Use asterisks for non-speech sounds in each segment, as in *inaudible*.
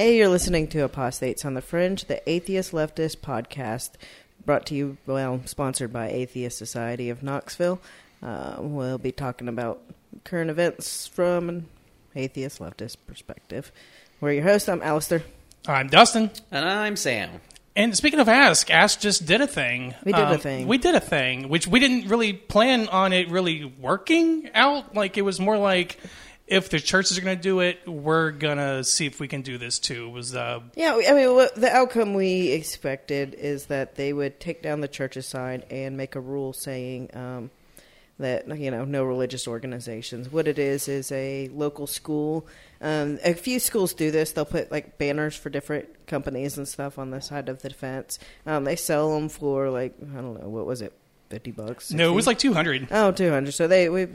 Hey, you're listening to Apostates on the Fringe, the atheist leftist podcast, brought to you, well, sponsored by Atheist Society of Knoxville. Uh, we'll be talking about current events from an atheist leftist perspective. We're your hosts. I'm Alistair. I'm Dustin. And I'm Sam. And speaking of Ask, Ask just did a thing. We did a Um, thing. We did a thing, which we didn't really plan on it really working out. Like it was more like if the churches are going to do it, we're gonna see if we can do this too. Was uh, Yeah, I mean, the outcome we expected is that they would take down the church's sign and make a rule saying um, that you know no religious organizations. What it is is a local school. Um, a few schools do this. They'll put like banners for different companies and stuff on the side of the fence. Um, they sell them for like I don't know what was it, fifty bucks. no, it was like 200. oh 200 So they we.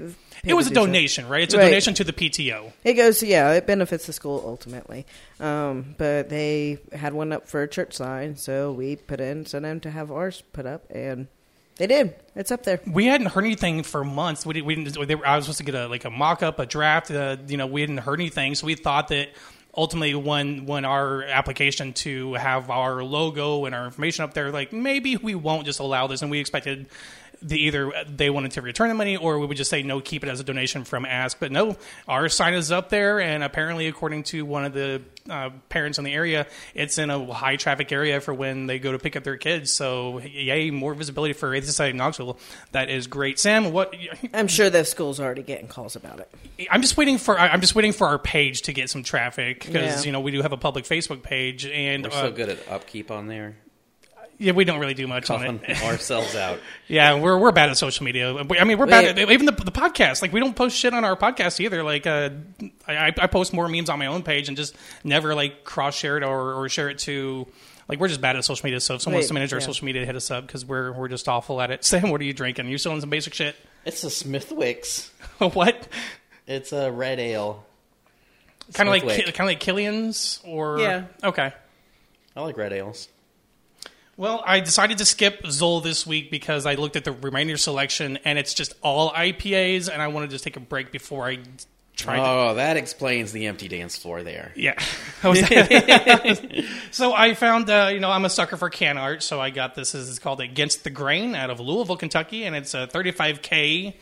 It was a donation, right? It's a Right. donation to the PTO. It goes, yeah, it benefits the school ultimately. Um, but they had one up for a church sign, so we put in, sent them to have ours put up, and they did. It's up there. We hadn't heard anything for months. We, did, we didn't. They were, I was supposed to get a like a mock up, a draft. Uh, you know, we hadn't heard anything, so we thought that ultimately, when when our application to have our logo and our information up there, like maybe we won't just allow this, and we expected. The either they wanted to return the money, or we would just say no, keep it as a donation from Ask. But no, our sign is up there, and apparently, according to one of the uh, parents in the area, it's in a high traffic area for when they go to pick up their kids. So, yay, more visibility for Atheist Society of Knoxville. That is great. Sam, what? *laughs* I'm sure the school's already getting calls about it. I'm just waiting for I'm just waiting for our page to get some traffic because Yeah. you know we do have a public Facebook page and We're uh, so good at upkeep on there. Yeah we don't really do much on it. ourselves out. *laughs* Yeah, we're we're bad at social media. I mean, we're bad Wait. at even the, the podcast. Like, we don't post shit on our podcast either. Like, uh, I, I post more memes on my own page and just never like cross share it or, or share it to. Like, we're just bad at social media. So if someone wants to manage our yeah. social media, hit us up because we're we're just awful at it. *laughs* Sam, what are you drinking? You selling some basic shit? It's a Smithwick's. *laughs* what? It's a red ale. Kind of like kind of like Killian's or Yeah. Okay. I like red ales. Well, I decided to skip Zoll this week because I looked at the remainder selection and it's just all IPAs, and I wanted to just take a break before I tried. to Oh, that explains the empty dance floor there. Yeah. *laughs* *laughs* so I found, uh, you know, I'm a sucker for can art, so I got this. It's called Against the Grain out of Louisville, Kentucky, and it's a 35K,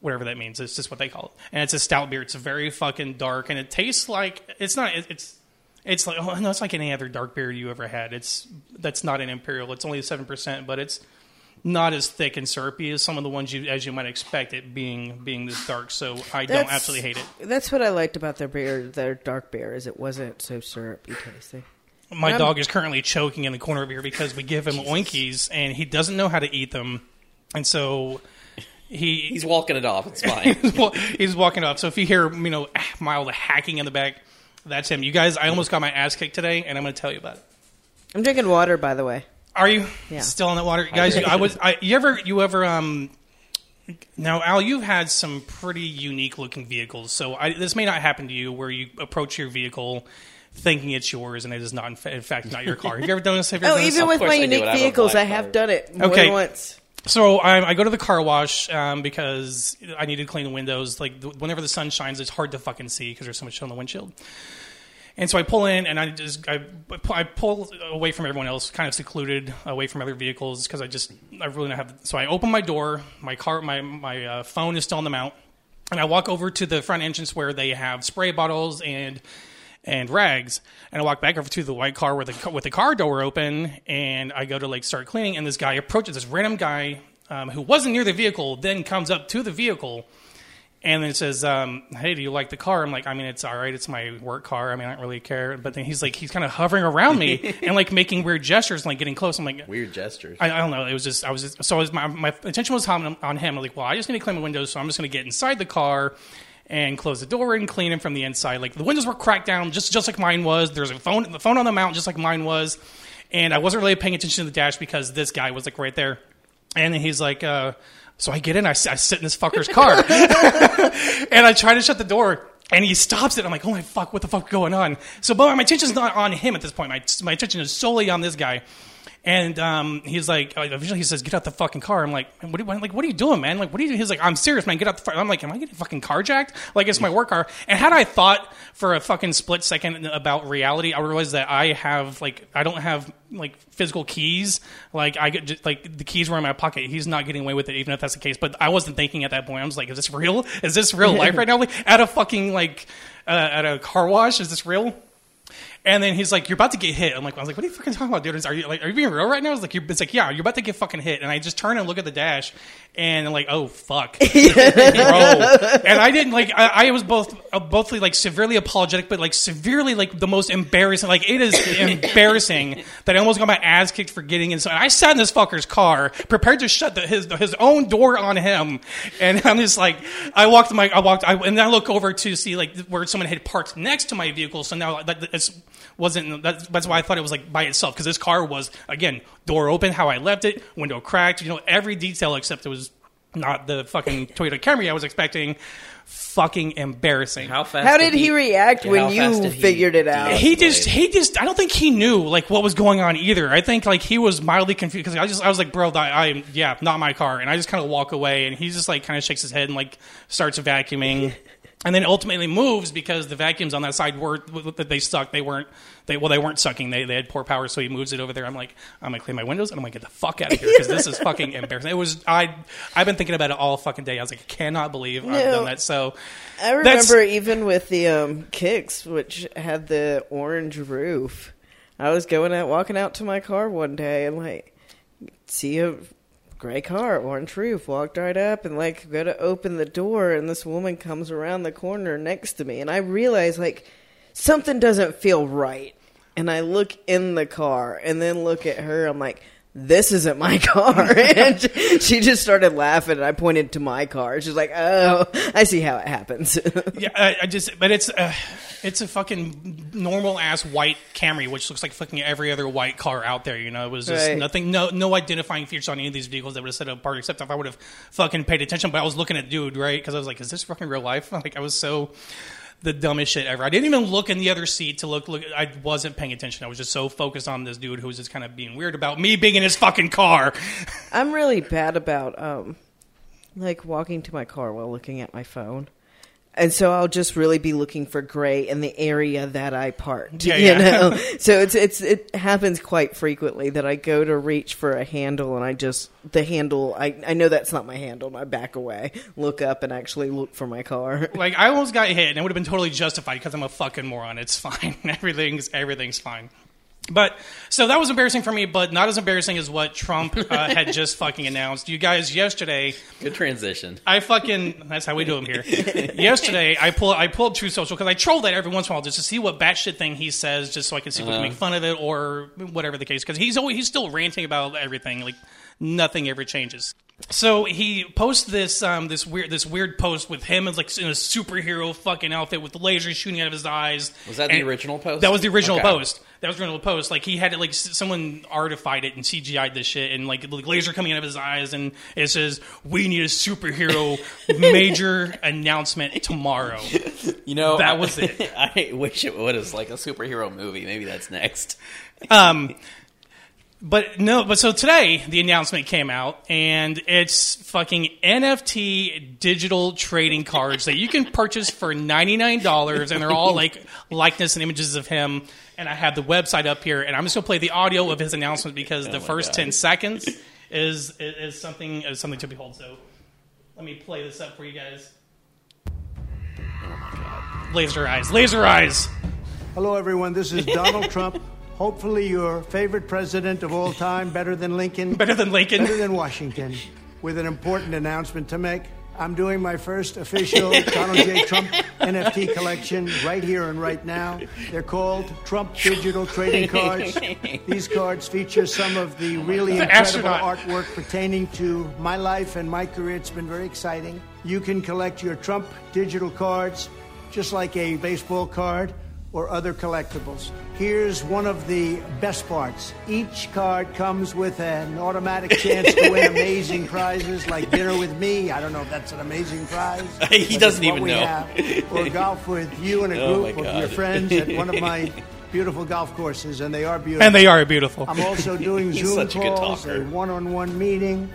whatever that means. It's just what they call it. And it's a stout beer. It's very fucking dark, and it tastes like it's not. It's it's like oh no, it's like any other dark beer you ever had. It's that's not an imperial. It's only seven percent, but it's not as thick and syrupy as some of the ones you as you might expect it being being this dark. So I don't absolutely hate it. That's what I liked about their beer, their dark beer, is it wasn't so syrupy tasting. My I'm- dog is currently choking in the corner of here because we give him *laughs* oinkies and he doesn't know how to eat them, and so he He's walking it off. It's *laughs* fine. well, he's walking off. So if you hear you know mild hacking in the back, that's him. You guys, I almost got my ass kicked today, and I'm going to tell you about it. I'm drinking water, by the way. Are you Yeah. still on that water, guys? I was. I, you ever? You ever? Um. Now, Al, you've had some pretty unique looking vehicles. So I, this may not happen to you, where you approach your vehicle thinking it's yours, and it is not. In, fa- in fact, not your car. Have you ever done this? Have you ever Oh, done this? even with my I unique I have vehicles, I have car. done it more Okay. than once. So I, I go to the car wash um, because I need to clean the windows. Like whenever the sun shines, it's hard to fucking see because there's so much on the windshield. And so I pull in and I just I, I pull away from everyone else, kind of secluded away from other vehicles because I just I really don't have. So I open my door, my car, my my uh, phone is still on the mount, and I walk over to the front entrance where they have spray bottles and and rags. And I walk back over to the white car with the with the car door open, and I go to like start cleaning, and this guy approaches this random guy um, who wasn't near the vehicle, then comes up to the vehicle. And then it says, um, "Hey, do you like the car?" I'm like, "I mean, it's all right. It's my work car. I mean, I don't really care." But then he's like, he's kind of hovering around me *laughs* and like making weird gestures, and, like getting close. I'm like, Weird gestures. I, I don't know. It was just I was just, so was my my attention was on, on him. I'm like, well, I just need to clean my windows, so I'm just going to get inside the car and close the door and clean them from the inside. Like the windows were cracked down, just just like mine was. There's a phone the phone on the mount, just like mine was. And I wasn't really paying attention to the dash because this guy was like right there. And he's like, uh, so I get in, I sit in this fucker's car, *laughs* *laughs* and I try to shut the door. And he stops it. I'm like, oh my fuck, what the fuck going on? So, but my attention's not on him at this point. My, my attention is solely on this guy. And um, he's like, eventually he says, "Get out the fucking car." I'm like, "What? Are, you- like, what are you doing, man? Like, what are you?" He's like, "I'm serious, man. Get out the." Fu-. I'm like, "Am I getting fucking carjacked? Like, it's my work car." And had I thought for a fucking split second about reality, I realized that I have like I don't have like physical keys. Like I get just, like the keys were in my pocket. He's not getting away with it, even if that's the case. But I wasn't thinking at that point. I was like, "Is this real? Is this real life *laughs* right now? Like at a fucking like uh, at a car wash? Is this real?" And then he's like, "You're about to get hit." I'm like, "I was like, what are you fucking talking about, dude? Are you like, are you being real right now?" I was like, "It's like, yeah, you're about to get fucking hit." And I just turn and look at the dash, and I'm like, "Oh fuck, *laughs* bro!" And I didn't like. I, I was both uh, both like severely apologetic, but like severely like the most embarrassing. Like it is *laughs* embarrassing that I almost got my ass kicked for getting in. So I sat in this fucker's car, prepared to shut the, his his own door on him, and I'm just like, I walked my, I walked, I, and then I look over to see like where someone had parked next to my vehicle. So now that it's wasn't that's, that's why I thought it was like by itself because this car was again door open how I left it window cracked you know every detail except it was not the fucking *laughs* Toyota Camry I was expecting fucking embarrassing How fast? How did he react Yeah, when you figured it out? he just he just I don't think he knew like what was going on either. I think like he was mildly confused because I just I was like, bro, I, I yeah, not my car, and I just kind of walk away, and he just like kind of shakes his head and like starts vacuuming. *laughs* And then ultimately moves because the vacuums on that side were that they sucked. They weren't they well they weren't sucking. They they had poor power, so he moves it over there. I'm like I'm gonna clean my windows and I'm gonna get the fuck out of here because this is fucking *laughs* embarrassing. It was I I've been thinking about it all fucking day. I was like I cannot believe I've done that. So I remember even with the um, kicks, which had the orange roof. I was going out, walking out to my car one day, and like see a gray car, orange roof. Walked right up and like go to open the door, and this woman comes around the corner next to me, and I realize like something doesn't feel right. And I look in the car, and then look at her. I'm like. This isn't my *laughs* car. *laughs* and she just started laughing, and I pointed to my car. She's like, "Oh, I see how it happens." *laughs* Yeah, I, I just, but it's uh, it's a fucking normal ass white Camry, which looks like fucking every other white car out there. You know, it was just Right. nothing, no no identifying features on any of these vehicles that would have set it apart, except if I would have fucking paid attention. But I was looking at dude, right? Because I was like, is this fucking real life? Like I was so the dumbest shit ever. I didn't even look in the other seat to look. Look, I wasn't paying attention. I was just so focused on this dude who was just kind of being weird about me being in his fucking car. I'm really bad about um like walking to my car while looking at my phone. And so I'll just really be looking for gray in the area that I parked. Yeah, *laughs* you yeah. know? so it's it's it happens quite frequently that I go to reach for a handle and I just the handle I, I know that's not my handle and I back away, look up and actually look for my car. *laughs* Like I almost got hit, and it would have been totally justified because I'm a fucking moron. It's fine. *laughs* everything's everything's fine. But so that was embarrassing for me, but not as embarrassing as what Trump uh, had *laughs* just fucking announced. You guys, yesterday, Good transition. I fucking that's how we do them here. *laughs* yesterday, I pull I pulled Truth Social because I troll that every once in a while just to see what batshit thing he says, just so I can see if we can Uh-huh. make fun of it or whatever the case. Because he's always he's still ranting about everything, like nothing ever changes. So he posts this um, this weird this weird post with him as like in a superhero fucking outfit with lasers shooting out of his eyes. Was that the And- original post? That was the original Okay. post. That was the original post. Like he had it like s- someone artified it and CGI'd this shit and like like, laser coming out of his eyes and it says we need a superhero *laughs* major announcement tomorrow. *laughs* You know, That was it. *laughs* I wish it was like a superhero movie. Maybe that's next. Um, but no, but so today the announcement came out, and it's fucking NFT digital trading cards that you can purchase for ninety nine dollars, and they're all like likeness and images of him. And I have the website up here, and I'm just gonna play the audio of his announcement because oh the first God. ten *laughs* seconds is, is is something is something to behold. So let me play this up for you guys. Laser eyes, laser eyes. Hello, everyone. This is Donald Trump. *laughs* Hopefully, your favorite president of all time, better than Lincoln, Better than Lincoln. better than Washington, with an important announcement to make. I'm doing my first official *laughs* Donald J. Trump NFT collection right here and right now. They're called Trump Digital Trading Cards. *laughs* These cards feature some of the really The incredible astronaut. artwork pertaining to my life and my career. It's been very exciting. You can collect your Trump digital cards just like a baseball card or other collectibles. Here's one of the best parts. Each card comes with an automatic chance to win *laughs* amazing prizes like dinner with me. I don't know if that's an amazing prize. *laughs* He doesn't even we know. have. Or *laughs* golf with you and a Oh, group my of your friends at one of my beautiful golf courses, and they are beautiful. And they are beautiful. I'm also doing He's Zoom such a good calls, talker. a one-on-one meeting,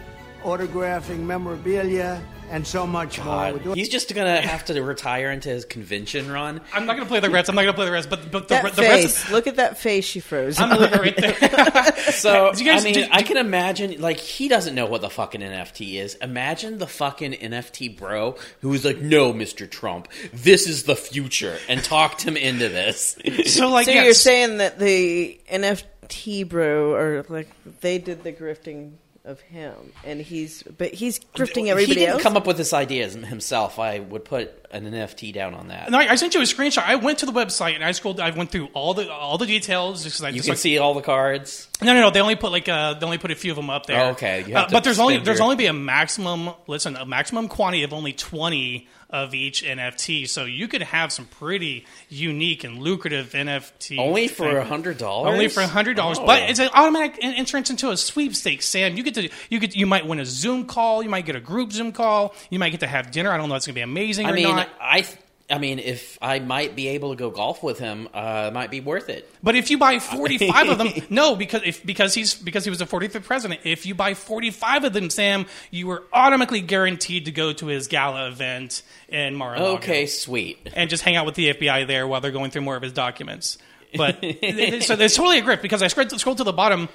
autographing memorabilia, and so much more. God, doing- he's just gonna have to retire into his convention run. I'm not going to play the rest. I'm not going to play the rest. But, but the, That the face. rest. Look at that face she froze. I'm looking right there. *laughs* So you guys- I mean, do- I can imagine like he doesn't know what the fucking NFT is. Imagine the fucking NFT bro who's like, "No, Mr. Trump, this is the future," and talked him into this. *laughs* So like, so yes. you're saying that the NFT bro, or like they did the grifting of him, and he's but he's grifting he everybody didn't else. come up with this idea himself. I would put an NFT down on that. No, I I sent you a screenshot. I went to the website and I scrolled. I went through all the all the details. Just 'cause I You just can like- see all the cards. No, no, no. They only put like uh, they only put a few of them up there. Oh, okay. You Uh, but there's only spend there's your- only be a maximum. Listen, a maximum quantity of only twenty of each NFT. So you could have some pretty unique and lucrative NFT. Only for a hundred dollars. Only for a hundred dollars, Oh. but it's an automatic entrance into a sweepstakes. Sam, you get to you get you might win a Zoom call, you might get a group Zoom call, you might get to have dinner. I don't know, if it's gonna be amazing I or mean, not. I. th- I mean, if I might be able to go golf with him, uh, it might be worth it. But if you buy *laughs* 45 of them, no, because if because he's because he was the 45th president. If you buy 45 of them, Sam, you are automatically guaranteed to go to his gala event in Mar-a-Lago. Okay, sweet. and just hang out with the FBI there while they're going through more of his documents. But *laughs* so it's totally a grift because I scrolled to the bottom.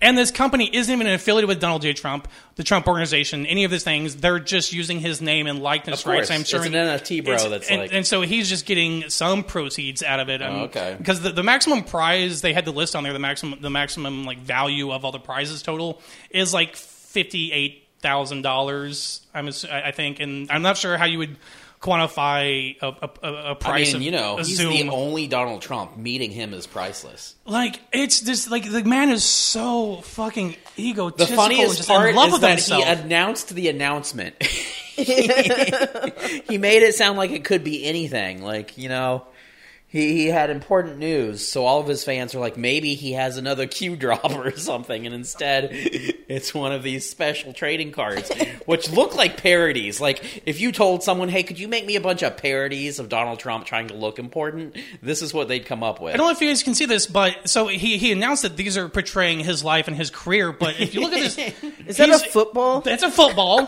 And this company isn't even affiliated with Donald J. Trump, the Trump organization, any of these things. They're just using his name and likeness Of rights. I'm sure It's an NFT bro that's and, like- and so he's just getting some proceeds out of it. Um, Oh, okay. Because the, the maximum prize they had the list on there, the maximum the maximum like value of all the prizes total is like fifty eight thousand dollars. I'm I think, and I'm not sure how you would quantify a price. I mean, of you know, he's Zoom. the only Donald Trump. Meeting him is priceless. like it's just like the man is so fucking The egotistical. and funniest just part in love is that himself. he announced the announcement. *laughs* *laughs* he made it sound like it could be anything. Like, you know, he, he had important news, so all of his fans are like, maybe he has another *laughs* Q drop or something, and instead *laughs* it's one of these special trading cards, *laughs* which look like parodies. Like, if you told someone, hey, could you make me a bunch of parodies of Donald Trump trying to look important, this is what they'd come up with. I don't know if you guys can see this, but so he, he announced that these are portraying his life and his career. But if you look at this, Is that a football? That's a football.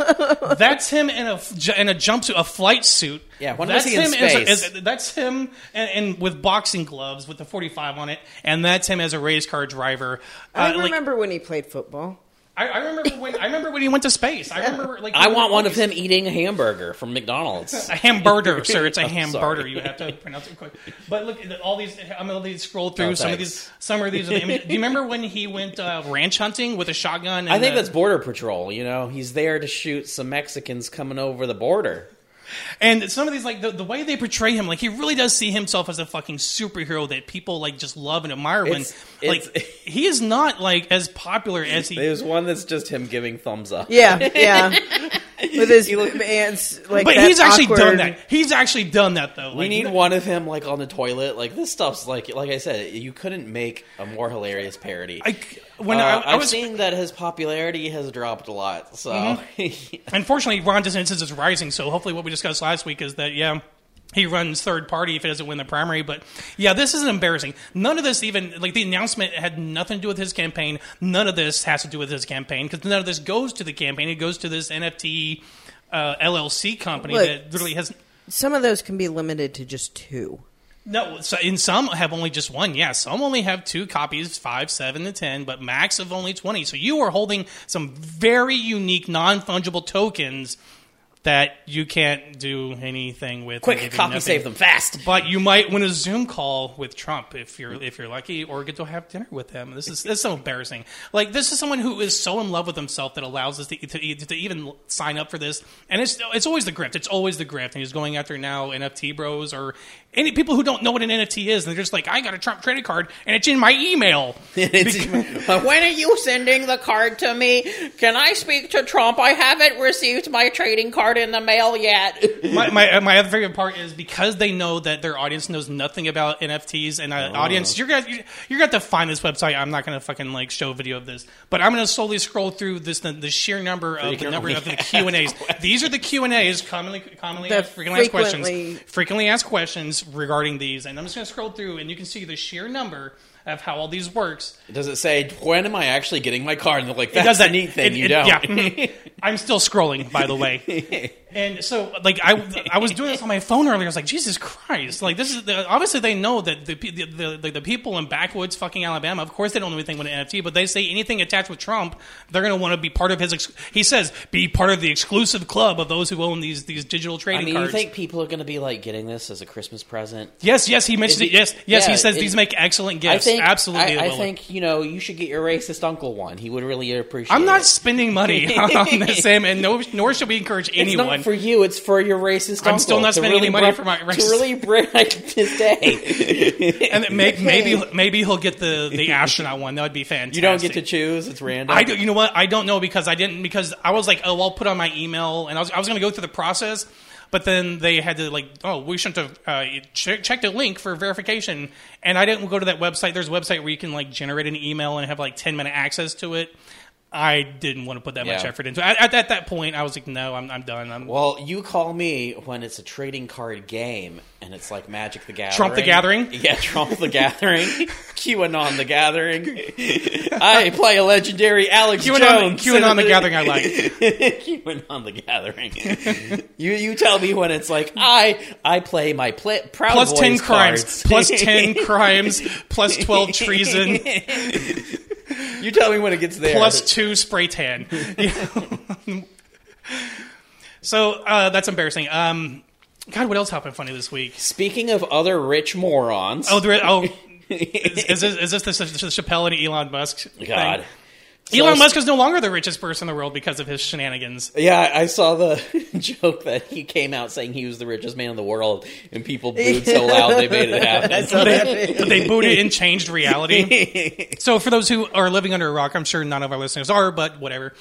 That's him in a in a jumpsuit, a flight suit. Yeah, when that's was he in him as a- space? that's him and, and with boxing gloves with the 45 on it, and that's him as a race car driver. I Uh, like, remember when he played football. I, I remember when I remember when he went to space. I remember like I want one of him eating a hamburger from McDonald's. *laughs* A hamburger, sir. It's a *laughs* I'm hamburger. You have to pronounce it quick. But look, all these. I'm gonna scroll through Oh, some of these. Some of these. Are the images. Do you remember when he went uh, ranch hunting with a shotgun? And I think the- that's border patrol. You know, he's there to shoot some Mexicans coming over the border. And some of these, like the, the way they portray him, like he really does see himself as a fucking superhero that people like just love and admire. When It's- like it's- *laughs* he is not like as popular as he. There's one that's just him giving thumbs up. Yeah, yeah. *laughs* With his hands, like but he's actually awkward- done that. He's actually done that though. We need one of him like on the toilet. Like this stuff's like, like I said, you couldn't make a more hilarious parody. I, when Uh, I, I I've seen that his popularity has dropped a lot. So Mm-hmm. *laughs* Unfortunately, Ron DeSantis is rising, so hopefully, what we discussed last week is that yeah, he runs third party if he doesn't win the primary. But yeah, this is embarrassing. None of this even like the announcement had nothing to do with his campaign. None of this has to do with his campaign because none of this goes to the campaign. It goes to this NFT uh, LLC company Look, that literally has. Some of those can be limited to just two. No, so in some have only just one. Yeah, some only have two copies, five, seven, and ten, but max of only twenty. So you are holding some very unique, non fungible tokens that you can't do anything with. quick, copy nothing. save them fast. But you might win a Zoom call with Trump if you're if you're lucky, or get to have dinner with him. This is this is so embarrassing. Like this is someone who is so in love with himself that allows us to, to, to even sign up for this. And it's it's always the grift. It's always the grift. And he's going after now NFT bros or any people who don't know what an NFT is. They're just like, I got a Trump trading card and it's in my email. *laughs* Uh, when are you sending the card to me? Can I speak to Trump? I haven't received my trading card in the mail yet. *laughs* my, my my other favorite part is because they know that their audience knows nothing about NFTs and uh, Oh. audience. You're gonna you're, you're gonna have to find this website. I'm not gonna fucking like show a video of this, but I'm gonna slowly scroll through this the, the sheer number of the number of the Q and A's. *laughs* These are the Q and A's commonly commonly asked, frequently asked questions frequently asked questions regarding these, and I'm just gonna scroll through and you can see the sheer number of how all these works. Does it say when am I actually getting my card? And they're like, It that's does the that neat thing. it- you it- don't. Yeah. *laughs* I'm still scrolling, by the way. *laughs* And so, like, I, I was doing this on my phone earlier. I was like, Jesus Christ! Like, this is the, obviously they know that the, the, the the the people in backwoods, fucking Alabama. Of course, they don't know anything with an NFT, but they say anything attached with Trump, they're going to want to be part of his. Ex- he says, be part of the exclusive club of those who own these these digital I trading mean, cards. you think people are going to be like getting this as a Christmas present? yes, yes, he mentioned it. Yes, yes, yeah, he says it- these make excellent I gifts. think Absolutely, I, I think you know you should get your racist uncle one. He would really appreciate. I'm not it. spending money *laughs* on this, Sam, and no, nor should we encourage anyone. Not for you. It's for your racist I'm uncle. still not to spending really any money for my to racist- really bring *laughs* his day. and may, *laughs* maybe maybe he'll get the the astronaut one. That would be fantastic. you don't get to choose. It's random. I do, you know what? I don't know because I didn't because I was like, oh, I'll put on my email, and I was I was going to go through the process, but then they had to like, oh, we shouldn't have uh, check, checked a link for verification, and I didn't go to that website. There's a website where you can like generate an email and have like ten minute access to it. I didn't want to put that much effort into it. At, at, at that point, I was like, no, I'm, I'm done. I'm, Well, you call me when it's a trading card game and it's like Magic the Gathering. Trump the Gathering? Yeah, Trump the Gathering. *laughs* QAnon the Gathering. I play a legendary Alex QAnon, Jones. QAnon the *laughs* Gathering, I like. QAnon the Gathering. you you tell me when it's like I I play my pl- Proud Plus Boys ten crimes, plus ten *laughs* crimes, plus twelve treason. You tell me when it gets there. plus two spray tan. *laughs* so uh, that's embarrassing. Um, God, what else happened funny this week? Speaking of other rich morons. Oh, there, oh, *laughs* is, is this is this the, the Chappelle and Elon Musk? thing? God. Elon Musk is no longer the richest person in the world because of his shenanigans. Yeah, I saw the *laughs* joke that he came out saying he was the richest man in the world, and people booed so loud they made it happen. *laughs* So that- *laughs* But they booted and changed reality. so for those who are living under a rock, I'm sure none of our listeners are, but whatever.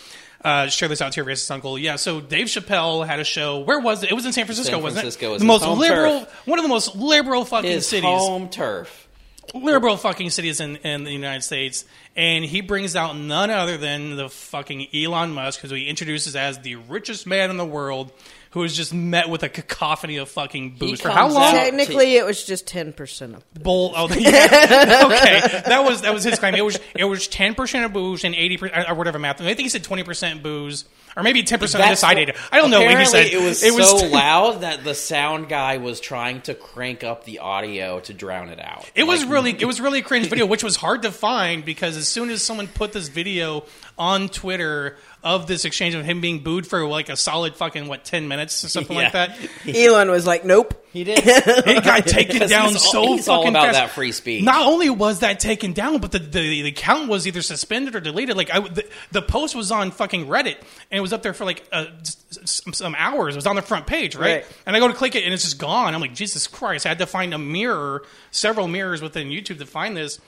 Uh, share this out to your racist uncle. Yeah, so Dave Chappelle had a show. Where was it? It was in San Francisco, San wasn't Francisco it? was the most liberal, turf. one of the most liberal fucking His cities home turf. Liberal fucking cities in, the United States, and he brings out none other than the fucking Elon Musk, who he introduces as the richest man in the world, who is just met with a cacophony of fucking booze for how long? out- Technically, it was just ten percent of. Bull. Oh, yeah. *laughs* okay. That was that was his claim. It was it was ten percent of booze and eighty percent or whatever math. I think he said twenty percent booze, or maybe ten percent of That's this. I what- did. I don't know what he said. It was it was so loud that the sound guy was trying to crank up the audio to drown it out. It was really it was really a cringe video, *laughs* which was hard to find because as soon as someone put this video on Twitter of this exchange of him being booed for like a solid fucking what ten minutes or something like that, *laughs* Elon was like, "Nope." he did. *laughs* it got taken 'Cause down he's all- so he's all fucking about fast. that free speech. Not only was that taken down, but the the, the account was either suspended or deleted. Like I, the, the post was on fucking Reddit and it was up there for like uh, s- s- some hours. It was on the front page, right? Right. And I go to click it and it's just gone. I'm like, Jesus Christ! I had to find a mirror, several mirrors within YouTube to find this.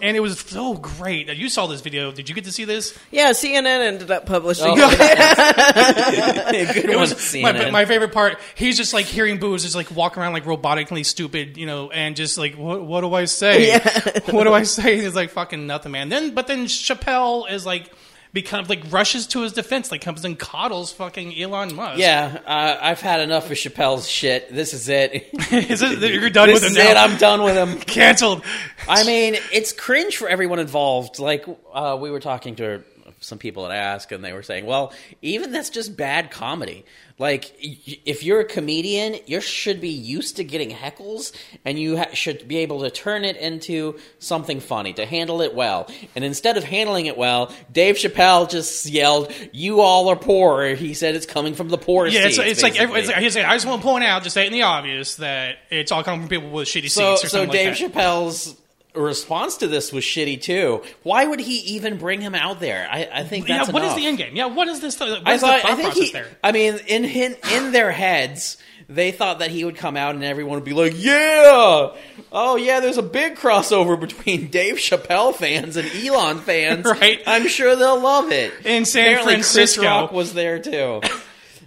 And it was so great. That you saw this video. Did you get to see this? Yeah, CNN ended up publishing. Oh, it. *laughs* Good It was my, CNN. my favorite part. He's just like hearing booze, just like walking around like robotically stupid, you know, and just like what what do I say? *laughs* what do I say? He's like fucking nothing, man. Then but then Chappelle is like becomes like rushes to his defense, like comes and coddles fucking Elon Musk. yeah, uh, I've had enough of Chappelle's shit. This is it. *laughs* *laughs* is it, you're done this with is him it. I'm done with him. *laughs* canceled. I mean, it's cringe for everyone involved. Like uh, we were talking to some people at Ask, and they were saying, "Well, even that's just bad comedy. Like, if you're a comedian, you should be used to getting heckles, and you ha- should be able to turn it into something funny, to handle it well. And instead of handling it well, Dave Chappelle just yelled, "You all are poor." He said it's coming from the poor. Yeah, it's, it's like every, it's like he's like, I just want to point out, just stating the obvious, that it's all coming from people with shitty So, seats or so something Dave like that. Chappelle's response to this was shitty too. Why would he even bring him out there? I, I think that's yeah, what is enough. the end game? Yeah, what is this? What is I thought I think process he. there? I mean, in, in in their heads, they thought that he would come out and everyone would be like, "Yeah, oh yeah." There's a big crossover between Dave Chappelle fans and Elon fans. *laughs* Right. I'm sure they'll love it. In San Apparently Francisco. Chris Rock was there too.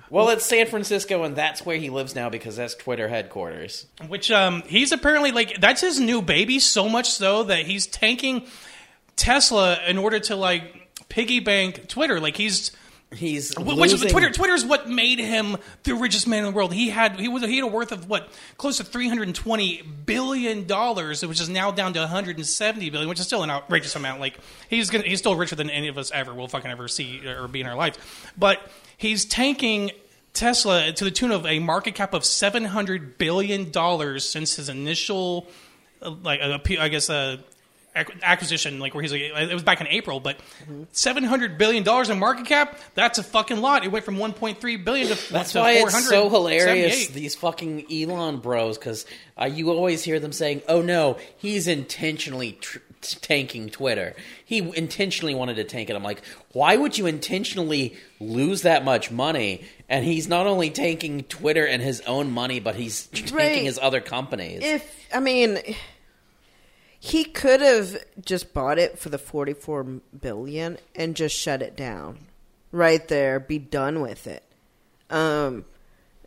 Well, it's San Francisco, and that's where he lives now because that's Twitter headquarters. which um, he's apparently like that's his new baby. So much so that he's tanking Tesla in order to like piggy bank Twitter. Like he's He's Wh- Which losing- Twitter Twitter's what made him the richest man in the world. He had he was he had a worth of what close to three hundred and twenty billion dollars, which is now down to one hundred and seventy billion, which is still an outrageous amount. Like he's gonna he's still richer than any of us ever will fucking ever see or be in our life. But he's tanking Tesla to the tune of a market cap of seven hundred billion dollars since his initial uh, like uh, I guess uh, acquisition, like where he's like, it was back in April, but seven hundred billion dollars in market cap, that's a fucking lot. It went from one point three billion to That's to why it's so hilarious. These fucking Elon bros, because uh, you always hear them saying, "Oh no, he's intentionally tr- tanking Twitter. He intentionally wanted to tank it." I'm like, why would you intentionally lose that much money? And he's not only tanking Twitter and his own money, but he's tanking Right. his other companies. If I mean, he could have just bought it for the forty-four billion and just shut it down right there. Be done with it. Um,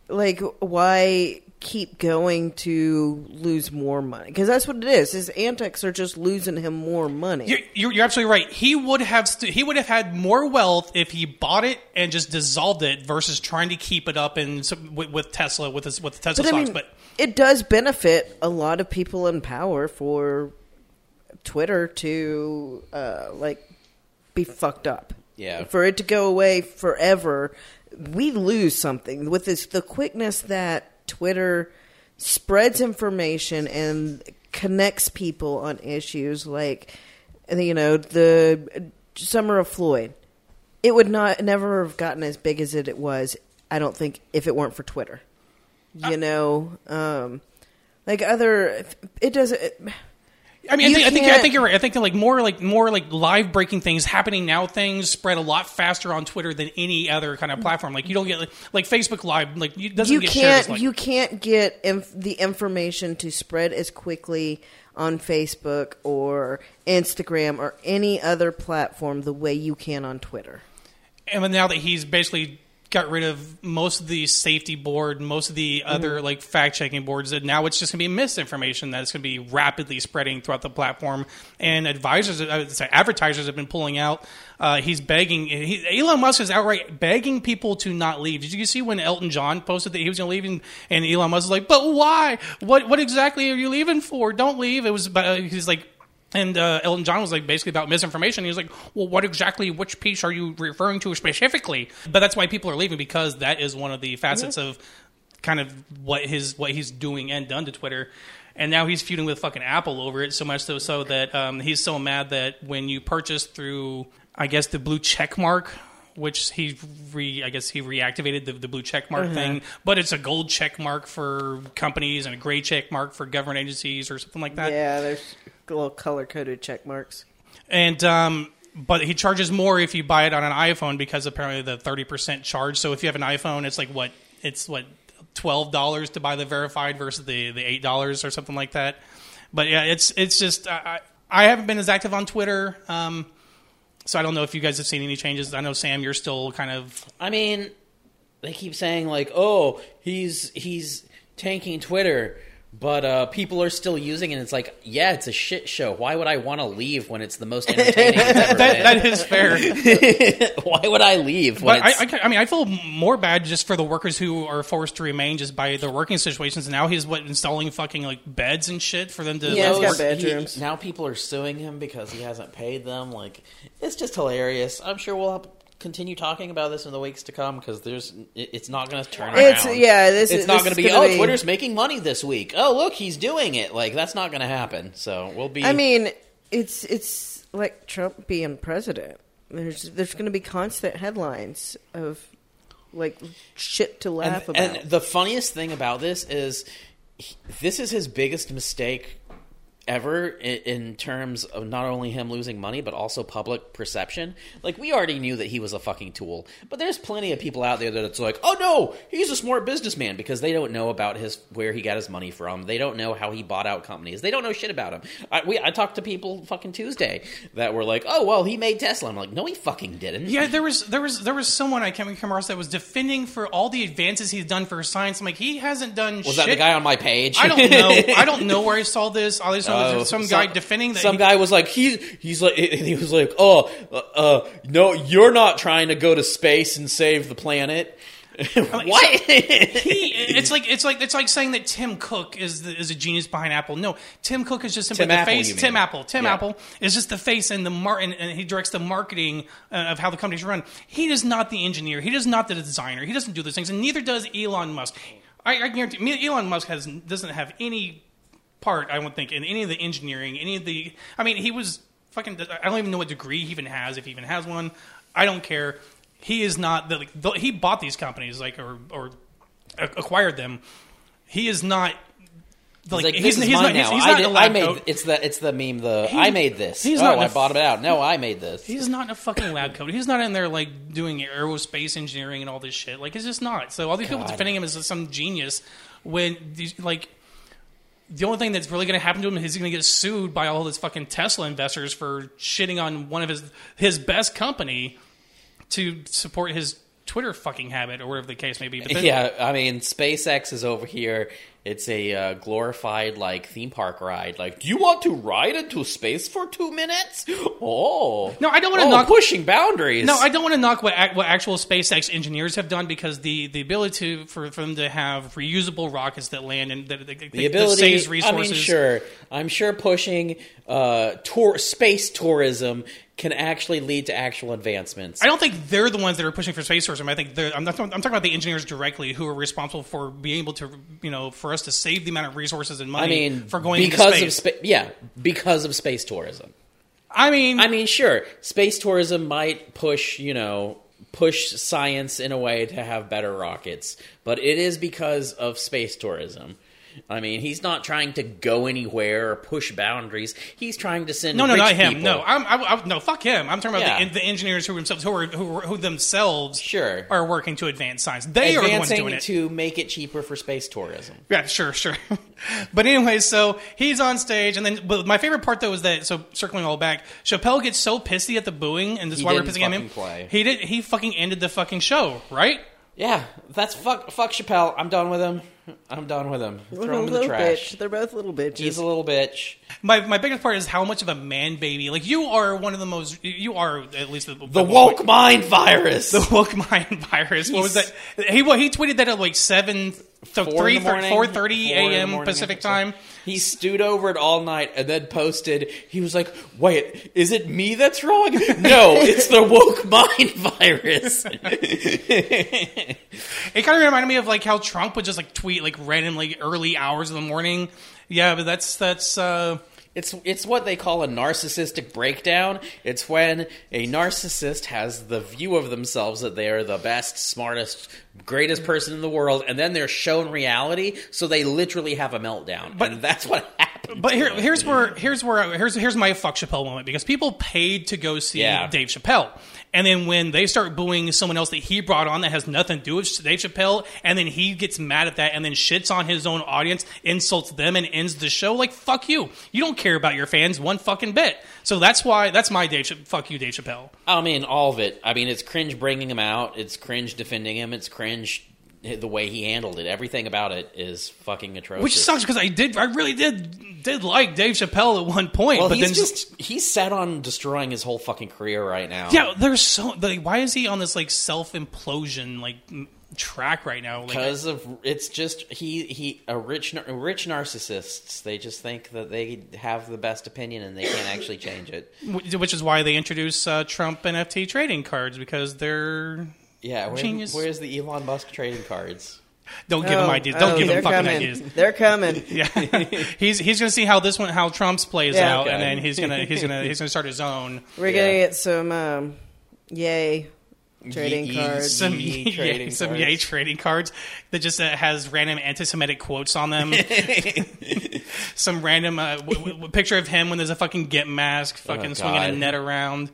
like why keep going to lose more money? Because that's what it is. His antics are just losing him more money. You're, you're, you're absolutely right. He would have st- he would have had more wealth if he bought it and just dissolved it versus trying to keep it up in some- with, with Tesla with his with the Tesla but I stocks. mean, but it does benefit a lot of people in power for Twitter to uh, like be fucked up. Yeah. for it to go away forever, we lose something with this the quickness that Twitter spreads information and connects people on issues like you know the summer of Floyd. It would not never have gotten as big as it, it was. I don't think if it weren't for Twitter you know um like other it doesn't it, I mean, I think, I think I think you're right. I think like more like more like live breaking things happening now. Things spread a lot faster on Twitter than any other kind of platform. Like you don't get like, like Facebook Live. Like you doesn't you get shared as, can't like, you can't get inf- the information to spread as quickly on Facebook or Instagram or any other platform the way you can on Twitter. and now that he's basically got rid of most of the safety board, most of the other like fact checking boards, and now it's just going to be misinformation that's going to be rapidly spreading throughout the platform. And advisors, I would say advertisers have been pulling out. Uh, he's begging. He, Elon Musk is outright begging people to not leave. Did you see when Elton John posted that he was going to leave, and, and Elon Musk was like, "But why? What? What exactly are you leaving for? Don't leave." It was. About, he's like. And uh, Elton John was like basically about misinformation. He was like, "Well, what exactly? Which piece are you referring to specifically?" But that's why people are leaving because that is one of the facets of kind of what his what he's doing and done to Twitter. And now he's feuding with fucking Apple over it so much so, so that um, he's so mad that when you purchase through, I guess the blue check mark, which he re, I guess he reactivated the, the blue check mark thing, but it's a gold check mark for companies and a gray check mark for government agencies or something like that. Yeah, there's little color coded check marks. and um, but he charges more if you buy it on an iPhone because apparently the thirty percent charge. So if you have an iPhone, it's like what it's what twelve dollars to buy the verified versus the the eight dollars or something like that. But yeah, it's it's just I, I I haven't been as active on Twitter. Um, so I don't know if you guys have seen any changes. I know Sam, you're still kind of I mean, they keep saying like, "Oh, he's he's tanking Twitter," but uh, people are still using it. And it's like, yeah, it's a shit show. Why would I want to leave when it's the most *laughs* entertaining it's ever that, been? that is fair. *laughs* Why would I leave when But I, it's? I, I mean, I feel more bad just for the workers who are forced to remain just by their working situations. And now he's what installing fucking like beds and shit for them to. Yeah, like, he's got bedrooms. He- now people are suing him because he hasn't paid them. Like, it's just hilarious. I'm sure we'll have continue talking about this in the weeks to come because there's it's not going to turn It's around. yeah, this it's not going to be gonna oh Twitter's making money this week. Oh look, he's doing it. Like that's not going to happen. So we'll be. I mean, it's it's like Trump being president. There's there's going to be constant headlines of like shit to laugh and, about. and the funniest thing about this is this is his biggest mistake ever in, in terms of not only him losing money but also public perception. Like we already knew that he was a fucking tool, but there's plenty of people out there that it's like, oh no, he's a smart businessman because they don't know about his where he got his money from. They don't know how he bought out companies. They don't know shit about him. I, we I talked to people fucking Tuesday that were like, oh well, he made Tesla. I'm like, no, he fucking didn't. Yeah, there was there was there was someone I can't across that was defending for all the advances he's done for science. I'm like, he hasn't done. Shit. Was shit. that the guy on my page? I don't know. *laughs* I don't know where I saw this. I just know Oh, there's some guy defending that. Some guy was like he he's like he was like oh uh, uh no you're not trying to go to space and save the planet. *laughs* what? he, it's like it's like it's like saying that Tim Cook is the, is a genius behind Apple. No, Tim Cook is just simply Tim the Apple, face. Tim Apple. Tim Yeah. Apple is just the face and the mar- and, and he directs the marketing uh, of how the companies run. He is not the engineer. He is not the designer. He doesn't do those things, and neither does Elon Musk. I, I guarantee Elon Musk has doesn't have any part. I don't think in any of the engineering, any of the. I mean, he was fucking. I don't even know what degree he even has, if he even has one. I don't care. He is not the. Like, the he bought these companies, like or or a- acquired them. He is not. Like, Like, he's, he's not. He's, he's I, not did- in a I lab made coat. it's the it's the meme. The He- I made this. he's oh, not I a- bought it out. No, I made this. He's not in a fucking lab coat. He's not in there like doing aerospace engineering and all this shit. Like, it's just not. So all these people defending him as some genius when these like the only thing that's really going to happen to him is he's going to get sued by all his fucking Tesla investors for shitting on one of his his best company to support his Twitter fucking habit or whatever the case may be. But then, yeah, I mean, SpaceX is over here. It's a uh, glorified like theme park ride. Like, do you want to ride into space for two minutes? Oh, No, I don't wanna oh, knock- pushing boundaries. No, I don't want to knock what what actual SpaceX engineers have done because the, the ability to, for, for them to have reusable rockets that land and that, that, the ability. saves I resources. mean, sure. I'm sure pushing uh, tour space tourism can actually lead to actual advancements. I don't think they're the ones that are pushing for space tourism. I think they're, I'm, not, I'm talking about the engineers directly who are responsible for being able to, you know, for us to save the amount of resources and money I mean, for going because into of space. spa- yeah, because of space tourism. I mean, I mean, sure, space tourism might push, you know, push science in a way to have better rockets, but it is because of space tourism. I mean, he's not trying to go anywhere or push boundaries. He's trying to send no, no, not him. people- No, I'm, I, I, no, fuck him. I'm talking about Yeah. the, the engineers who themselves, who are who, who themselves Sure. are working to advance science. They are the ones advancing doing it. to make it cheaper for space tourism. Yeah, sure, sure. *laughs* but anyway, so he's on stage, and then but my favorite part though is that so circling all back, Chappelle gets so pissy at the booing, and this is He why we're pissing at him. play. He did. He fucking ended the fucking show, right? Yeah, that's fuck. Fuck Chappelle. I'm done with him. *laughs* I'm done with him. Throw him in the little trash. bitch. They're both little bitches. He's a little bitch. My my biggest part is how much of a man baby. Like you are one of the most. You are at least the, The woke mind virus. The woke mind *laughs* virus. What was that? He well, he tweeted that at like seven, so Four three, in the morning, four thirty four in the a.m. morning, Pacific I think so. time. He stewed over it all night and then posted. He was like, "Wait, is it me that's wrong? *laughs* No, it's the woke mind *laughs* virus." *laughs* It kind of reminded me of like how Trump would just like tweet like randomly early hours of the morning. Yeah, but that's that's. uh it's it's what they call a narcissistic breakdown. It's when a narcissist has the view of themselves that they are the best, smartest, greatest person in the world, and then they're shown reality, so they literally have a meltdown. But- and that's what happened. But here, here's where here's where here's here's my fuck Chappelle moment because people paid to go see Yeah. Dave Chappelle, and then when they start booing someone else that he brought on that has nothing to do with Dave Chappelle, and then he gets mad at that and then shits on his own audience, insults them, and ends the show. Like fuck you, you don't care about your fans one fucking bit. So that's why that's my Dave. Cha- Fuck you, Dave Chappelle. I mean, all of it. I mean, it's cringe bringing him out. It's cringe defending him. It's cringe the way he handled it. Everything about it is fucking atrocious. Which sucks because I did, I really did, did like Dave Chappelle at one point. Well, but he's then just he's set on destroying his whole fucking career right now. yeah, there's so like, why is he on this like self implosion like track right now? Like, because of it's just he he a rich rich narcissists. They just think that they have the best opinion and they can't actually change it. Which is why they introduce uh, Trump NFT trading cards because they're Yeah, where, Genius. where's the Elon Musk trading cards? don't give him Oh, ideas. Don't oh, give him they're fucking coming. ideas. They're coming. *laughs* Yeah, he's he's gonna see how this one how Trump's plays Yeah. out, and then he's gonna he's gonna he's gonna start his own. We're Yeah. gonna get some um, yay trading Ye- cards. Some Yee yay, trading some cards. yay trading cards that just uh, has random anti-Semitic quotes on them. *laughs* some random uh, w- w- picture of him when there's a fucking get mask, fucking Oh, swinging a net around.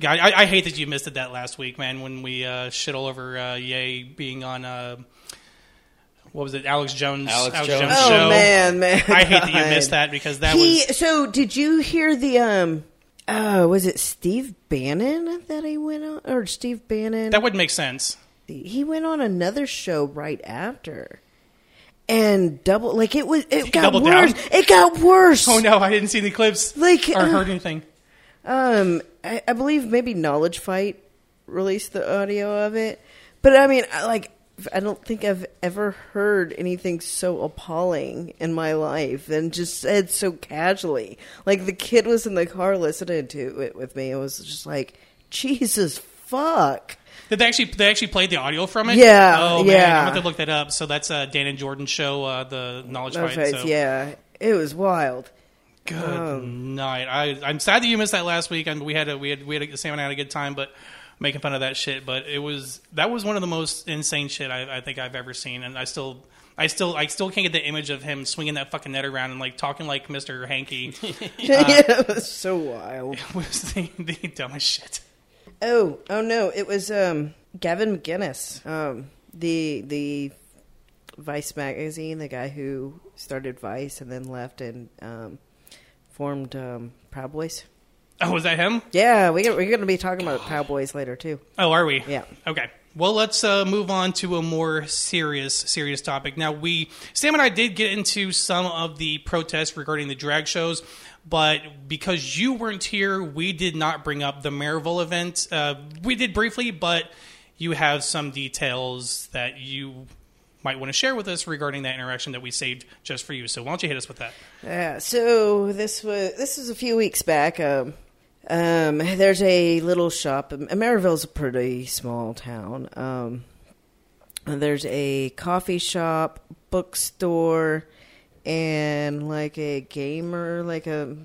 God, I, I hate that you missed it that last week, man. When we uh, shit all over uh, Ye being on uh, what was it, Alex Jones? Alex Jones. Oh show. man, man! I hate that you missed *laughs* that because that he, was So, did you hear the um? Oh, was it Steve Bannon that he went on, or Steve Bannon? that would make sense. he went on another show right after, and double like it was. It got worse. down? It got worse. Oh no, I didn't see the clips Like, or uh, heard anything. Um, I, I believe maybe Knowledge Fight released the audio of it, but I mean, I, like, I don't think I've ever heard anything so appalling in my life, and just said so casually. Like the kid was in the car listening to it with me. It was just like, Jesus fuck. Did they actually they actually played the audio from it? Yeah, Oh man, yeah. I'm to look that up. So that's uh, Dan and Jordan show, uh, the Knowledge Knowledge Fight. So. yeah, it was wild. Good Um, night. I, I'm sad that you missed that last week. and we had a, we had we had a, Sam and I had a good time, but making fun of that shit. But it was that was one of the most insane shit I, I think I've ever seen, and I still. I still, I still can't get the image of him swinging that fucking net around and like talking like Mister Hankey. *laughs* *laughs* yeah, it was so wild. It was *laughs* the, the dumbest shit. Oh, oh no! It was um, Gavin McInnes, um, the the Vice magazine, the guy who started Vice and then left and um, formed um, Proud Boys. Oh, was that him? Yeah, we we're going to be talking about Proud Boys later too. Oh, are we? Yeah. Okay. Well, let's uh, move on to a more serious, serious topic. Now, we Sam and I did get into some of the protests regarding the drag shows, but because you weren't here, we did not bring up the Maryville event. Uh, we did briefly, but you have some details that you might want to share with us regarding that interaction that we saved just for you. So, why don't you hit us with that? Yeah. So this was this was a few weeks back. Um, um, there's a little shop. Maryville's a pretty small town. Um, there's a coffee shop, bookstore, and like a gamer, like a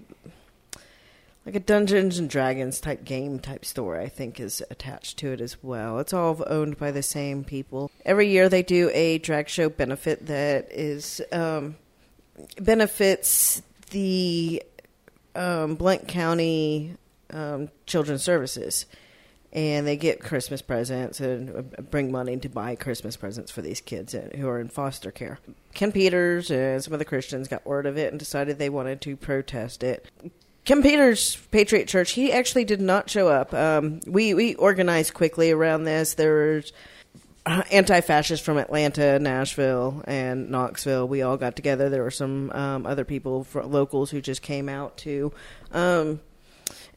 like a Dungeons and Dragons type game type store. I think is attached to it as well. It's all owned by the same people. Every year they do a drag show benefit that is um, benefits the um, Blount County um, Children's Services, and they get Christmas presents and uh, bring money to buy Christmas presents for these kids who are in foster care. Ken Peters and some of the Christians got word of it and decided they wanted to protest it. Ken Peters, Patriot Church, he actually did not show up. Um, we we organized quickly around this. There was uh, anti-fascists from Atlanta, Nashville, and Knoxville. We all got together. There were some um, other people, locals, who just came out too. Um,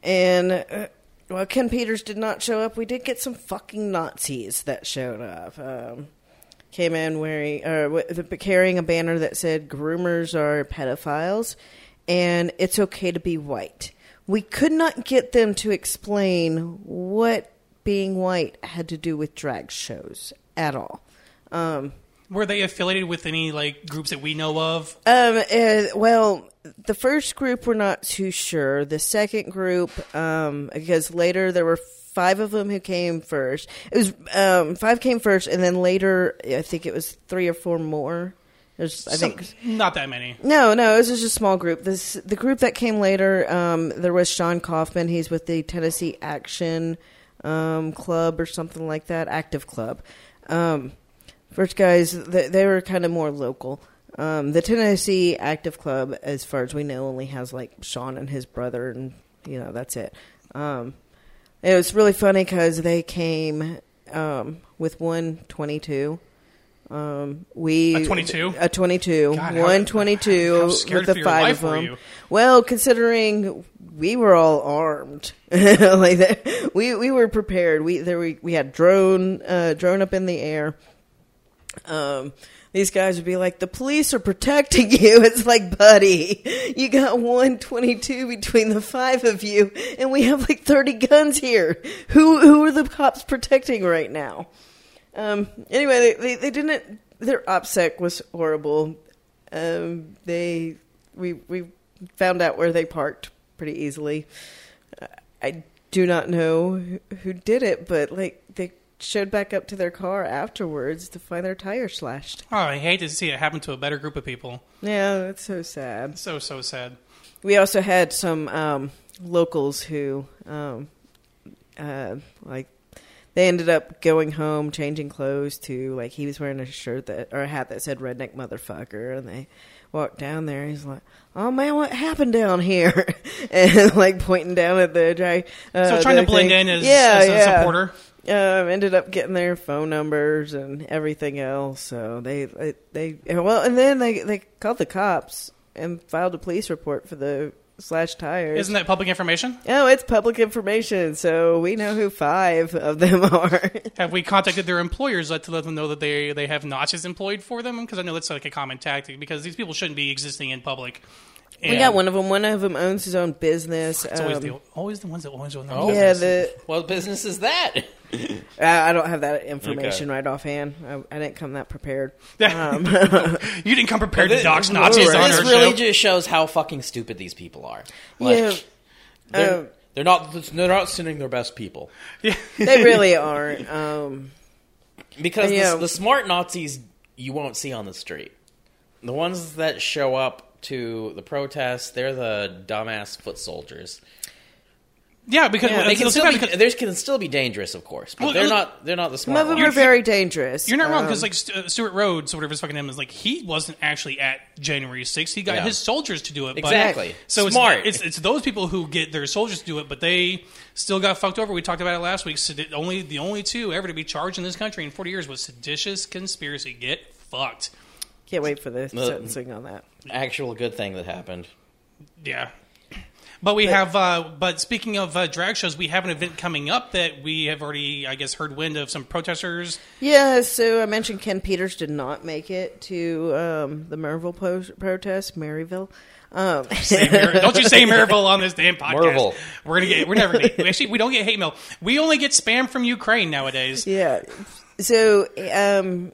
and uh, well, Ken Peters did not show up. We did get some fucking Nazis that showed up. Um, came in wearing, uh, carrying a banner that said "Groomers are pedophiles," and it's okay to be white. We could not get them to explain what being white had to do with drag shows at all. Um, Were they affiliated with any like groups that we know of? um, uh, well, the first group we're not too sure. The second group, um, because later there were five of them who came first. It was um, five came first, and then later I think it was three or four more. There's, I Some- think not that many. no, no, it was just a small group. This the group that came later. Um, there was Sean Kaufman. He's with the Tennessee Action um, Club or something like that, Active Club. Um, first guys, they, they were kind of more local. Um, the Tennessee Active Club, as far as we know, only has like Sean and his brother, and you know that's it. Um, it was really funny because they came um, with one twenty-two. Um, we A 22? a twenty-two, God, how- one twenty-two with the five of them. Well, considering we were all armed, *laughs* like that, we we were prepared. We there we we had drone uh, drone up in the air. Um, these guys would be like, "The police are protecting *laughs* you." It's like, buddy, you got one twenty-two between the five of you, and we have like thirty guns here. Who who are the cops protecting right now? Um, anyway, they, they, they didn't. Their OPSEC was horrible. Um, they we we found out where they parked pretty easily. I do not know who, who did it, but like they showed back up to their car afterwards to find their tire slashed. Oh, I hate to see it happen to a better group of people. Yeah, that's so sad. So so sad. We also had some um, locals who, um, uh, like, they ended up going home, changing clothes to like he was wearing a shirt that or a hat that said "redneck motherfucker," and they walked down there. He's like, "Oh man, what happened down here?" *laughs* and like pointing down at the drag. Uh, So trying to blend thing. in as, yeah, as a yeah. supporter. Um, ended up getting their phone numbers and everything else. So they they, they well, and then they they called the cops and filed a police report for the slash tires. Isn't that public information? Oh, it's public information, so we know who five of them *laughs* are. Have we contacted their employers to let them know that they they have notches employed for them? Because I know that's like a common tactic. Because these people shouldn't be existing in public. We got one of them. One of them owns his own business. It's always Um, the always the ones that always own their Oh. yeah, business. the *laughs* What business is that? *laughs* I I don't have that information Okay. right offhand. I, I didn't come that prepared. *laughs* Um, you didn't come prepared to This- dox Nazis on this our really show. just shows how fucking stupid these people are. Like, Yeah. they're, Um, they're not they're not sending their best people Yeah. they really aren't. Um, because Yeah. the, the smart Nazis you won't see on the street. The ones that show up to the protests, they're the dumbass foot soldiers. Yeah, because Yeah, They can still be because- they can still be dangerous, of course, but Well, they're look- not they're not the some smart of them ones. are very dangerous. You're not wrong Um, because like Stu- uh, Stewart Rhodes, or whatever his fucking name is, like he wasn't actually at January 6th. He got Yeah. his soldiers to do it. But, Exactly. So Smart. It's, it's it's those people who get their soldiers to do it, but they still got fucked over. We talked about it last week. Sedi- only the only two ever to be charged in this country in 40 years was seditious conspiracy. Get fucked. Can't wait for the The- sentencing on that. Actual good thing that happened. Yeah. But we have. Uh, but speaking of uh, drag shows, we have an event coming up that we have already, I guess, heard wind of some protesters. Yeah, so I mentioned Ken Peters did not make it to um, the Maryville po- protest, Maryville. Um, Mar- *laughs* don't you say Maryville on this damn podcast? Marvel. We're gonna get. We're never gonna. Actually, we don't get hate mail. We only get spam from Ukraine nowadays. yeah, so um,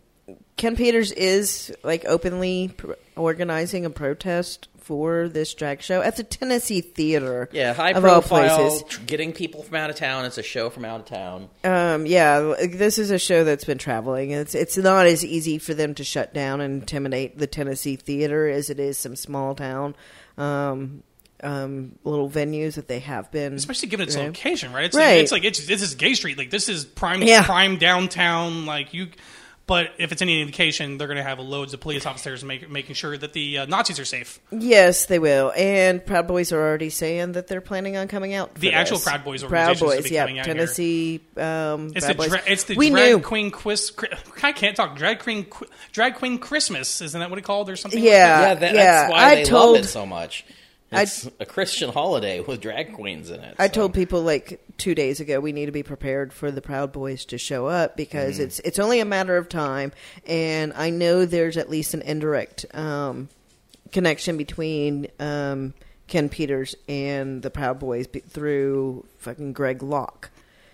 Ken Peters is like openly pr- organizing a protest for this drag show at the Tennessee Theater. Yeah, high of all profile, places. tr- getting people from out of town. It's a show from out of town. Um, yeah, this is a show that's been traveling. It's it's not as easy for them to shut down and intimidate the Tennessee theater as it is some small town um, um, little venues that they have been. Especially given its you know. location, right? It's Right. like it's like it's this is Gay Street. Like this is prime Yeah. prime downtown. Like you. But if it's any indication, they're going to have loads of police officers make, making sure that the uh, Nazis are safe. Yes, they will. And Proud Boys are already saying that they're planning on coming out. for The actual this. Proud Boys Proud Boys, be yeah, coming here. Tennessee. Um, It's Proud the Boys. dra- it's the we drag knew. queen quiz. I can't talk drag queen qu- drag queen Christmas. Isn't that what it called or something? Yeah. yeah, that, yeah. that's why I they told- love it so much. It's a Christian holiday with drag queens in it. I so. told people like two days ago we need to be prepared for the Proud Boys to show up because Mm-hmm. it's it's only a matter of time, and I know there's at least an indirect um, connection between um, Ken Peters and the Proud Boys through fucking Greg Locke.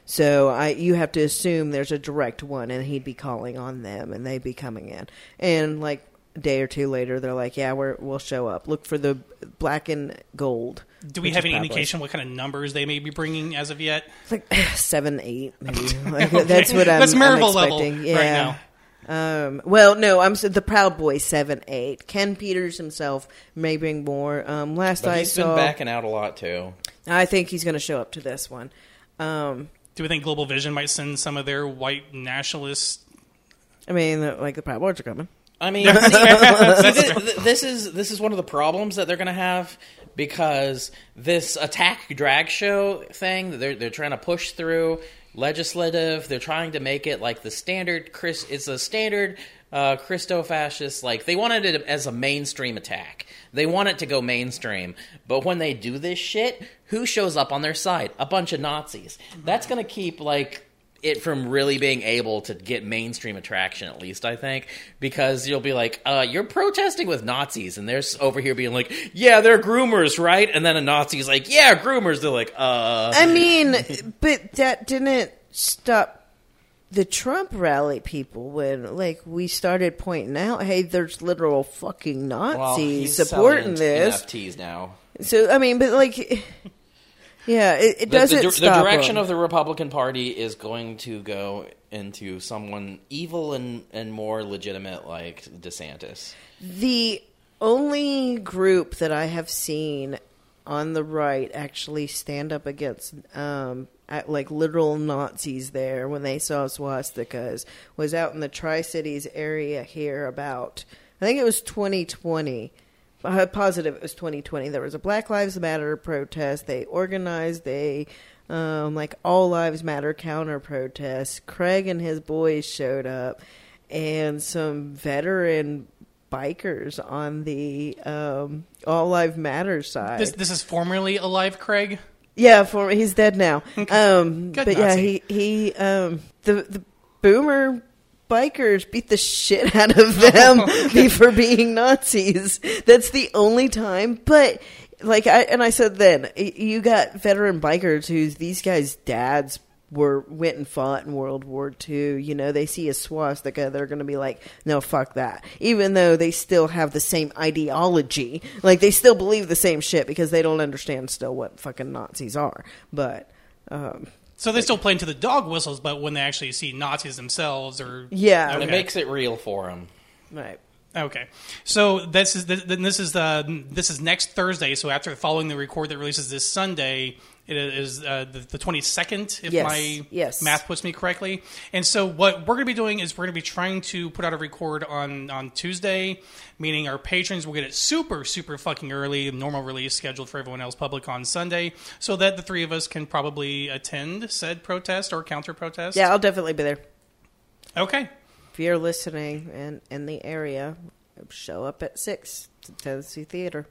So I, you have to assume there's a direct one, and he'd be calling on them, and they'd be coming in, and like day or two later, they're like, "Yeah, we're, we'll show up. Look for the black and gold." Do we have any Proud indication what kind of numbers they may be bringing as of yet? It's like *sighs* seven, eight, maybe. *laughs* Like, Okay. That's what I'm, That's I'm Maryville level expecting. right Yeah. Um, well, no, I'm the Proud Boy seven, eight. Ken Peters himself may bring more. Um, last But I he's saw, been backing out a lot too. I think he's going to show up to this one. Um, Do we think Global Vision might send some of their white nationalists? I mean, like the Proud Boys are coming. I mean, *laughs* *laughs* see, see, this is this is one of the problems that they're going to have because this attack drag show thing that they're they're trying to push through legislative. They're trying to make it like the standard Chris. It's a standard uh, Christo fascist. Like they wanted it as a mainstream attack. They want it to go mainstream. But when they do this shit, who shows up on their side? A bunch of Nazis. That's going to keep like it from really being able to get mainstream attraction at least i think because you'll be like uh, you're protesting with nazis and they're over here being like yeah they're groomers right? And then a nazi's like yeah groomers. They're like uh. I mean, but that didn't stop the Trump rally people when, like, we started pointing out, hey, there's literal fucking well, Nazis he's supporting this. nfts now. So I mean, but like, Yeah, it, it The, doesn't the, the direction them. of the Republican Party is going to go into someone evil and, and more legitimate like DeSantis. The only group that I have seen on the right actually stand up against um, at, like literal Nazis there when they saw swastikas was out in the Tri Cities area here about I think it was 2020. I'm positive it was 2020. There was a Black Lives Matter protest. They organized a um, like All Lives Matter counter protest. Craig and his boys showed up, and some veteran bikers on the um, All Lives Matter side. This this is formerly alive, Craig. Yeah, for he's dead now. Um, Good but yeah, he he um, the the boomer bikers beat the shit out of *laughs* them be- *laughs* for being Nazis. That's the only time. But like I and I said then, you got veteran bikers who's these guys' dads were went and fought in World War II. You know, they see a swastika, they're going to be like, "No, fuck that." Even though they still have the same ideology, like they still believe the same shit because they don't understand still what fucking Nazis are. But um, So they still play into the dog whistles, but when they actually see Nazis themselves, or Yeah. And okay. it makes it real for them. right. Okay, so this is this, this is the this is next Thursday. So after following the record that releases this Sunday, it is uh, the twenty second, if Yes, my yes. math puts me correctly. And so what we're going to be doing is we're going to be trying to put out a record on on Tuesday, meaning our patrons will get it super super fucking early, normal release scheduled for everyone else public on Sunday, so that the three of us can probably attend said protest or counter protest. Yeah, I'll definitely be there. Okay. If you're listening and in the area, show up at six to Tennessee Theater.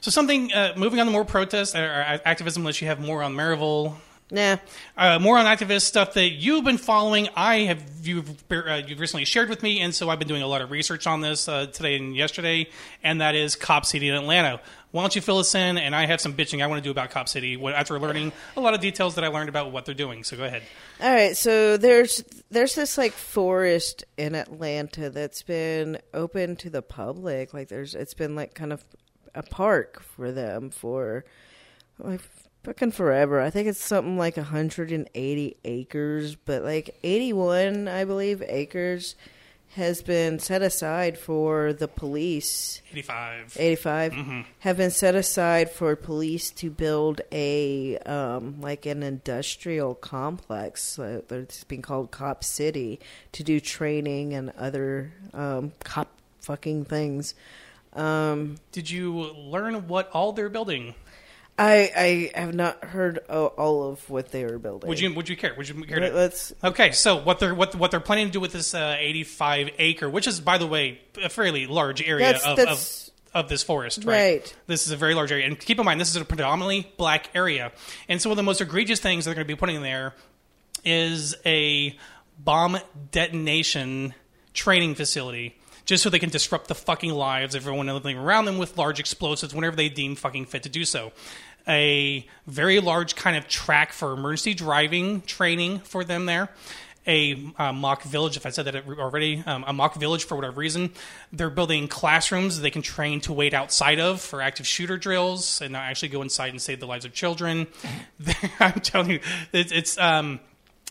So something uh, moving on to more protest or or activism, unless you have more on Maryville. Nah, Uh, more on activist stuff that you've been following. I have you've uh, you've recently shared with me, and so I've been doing a lot of research on this uh, today and yesterday, and that is Cop City in Atlanta. Why don't you fill us in? And I have some bitching I want to do about Cop City after learning a lot of details that I learned about what they're doing. So go ahead. All right, so there's there's this like forest in Atlanta that's been open to the public. Like there's it's been like kind of a park for them for like fucking forever. I think it's something like 180 acres, but like 81, I believe, acres has been set aside for the police Eighty five. 85 have been set aside for police to build a um, like an industrial complex uh, that's been called Cop City to do training and other um, cop fucking things. Um, Did you learn what all they're building? I I have not heard all of what they were building. Would you Would you care? Would you care? To, Let- Let's Okay, so what they're what what they're planning to do with this uh, 85 acre, which is by the way a fairly large area That's- of, that's- of of this forest, right? Right. This is a very large area, and keep in mind this is a predominantly black area, and some of the most egregious things they're going to be putting there is a bomb detonation training facility. Just so they can disrupt the fucking lives of everyone living around them with large explosives whenever they deem fucking fit to do so. A very large kind of track for emergency driving training for them there. A uh, mock village, if I said that already, um, a mock village for whatever reason. They're building classrooms they can train to wait outside of for active shooter drills and not actually go inside and save the lives of children. *laughs* I'm telling you, it's, it's um,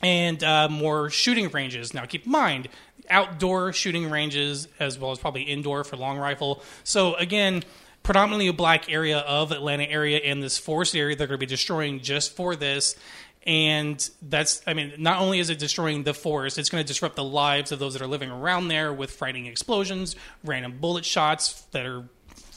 and uh, more shooting ranges. Now, keep in mind, outdoor shooting ranges as well as probably indoor for long rifle. So again, predominantly a black area of Atlanta area and this forest area they're going to be destroying just for this. And that's, I mean, not only is it destroying the forest, it's going to disrupt the lives of those that are living around there with frightening explosions, random bullet shots that are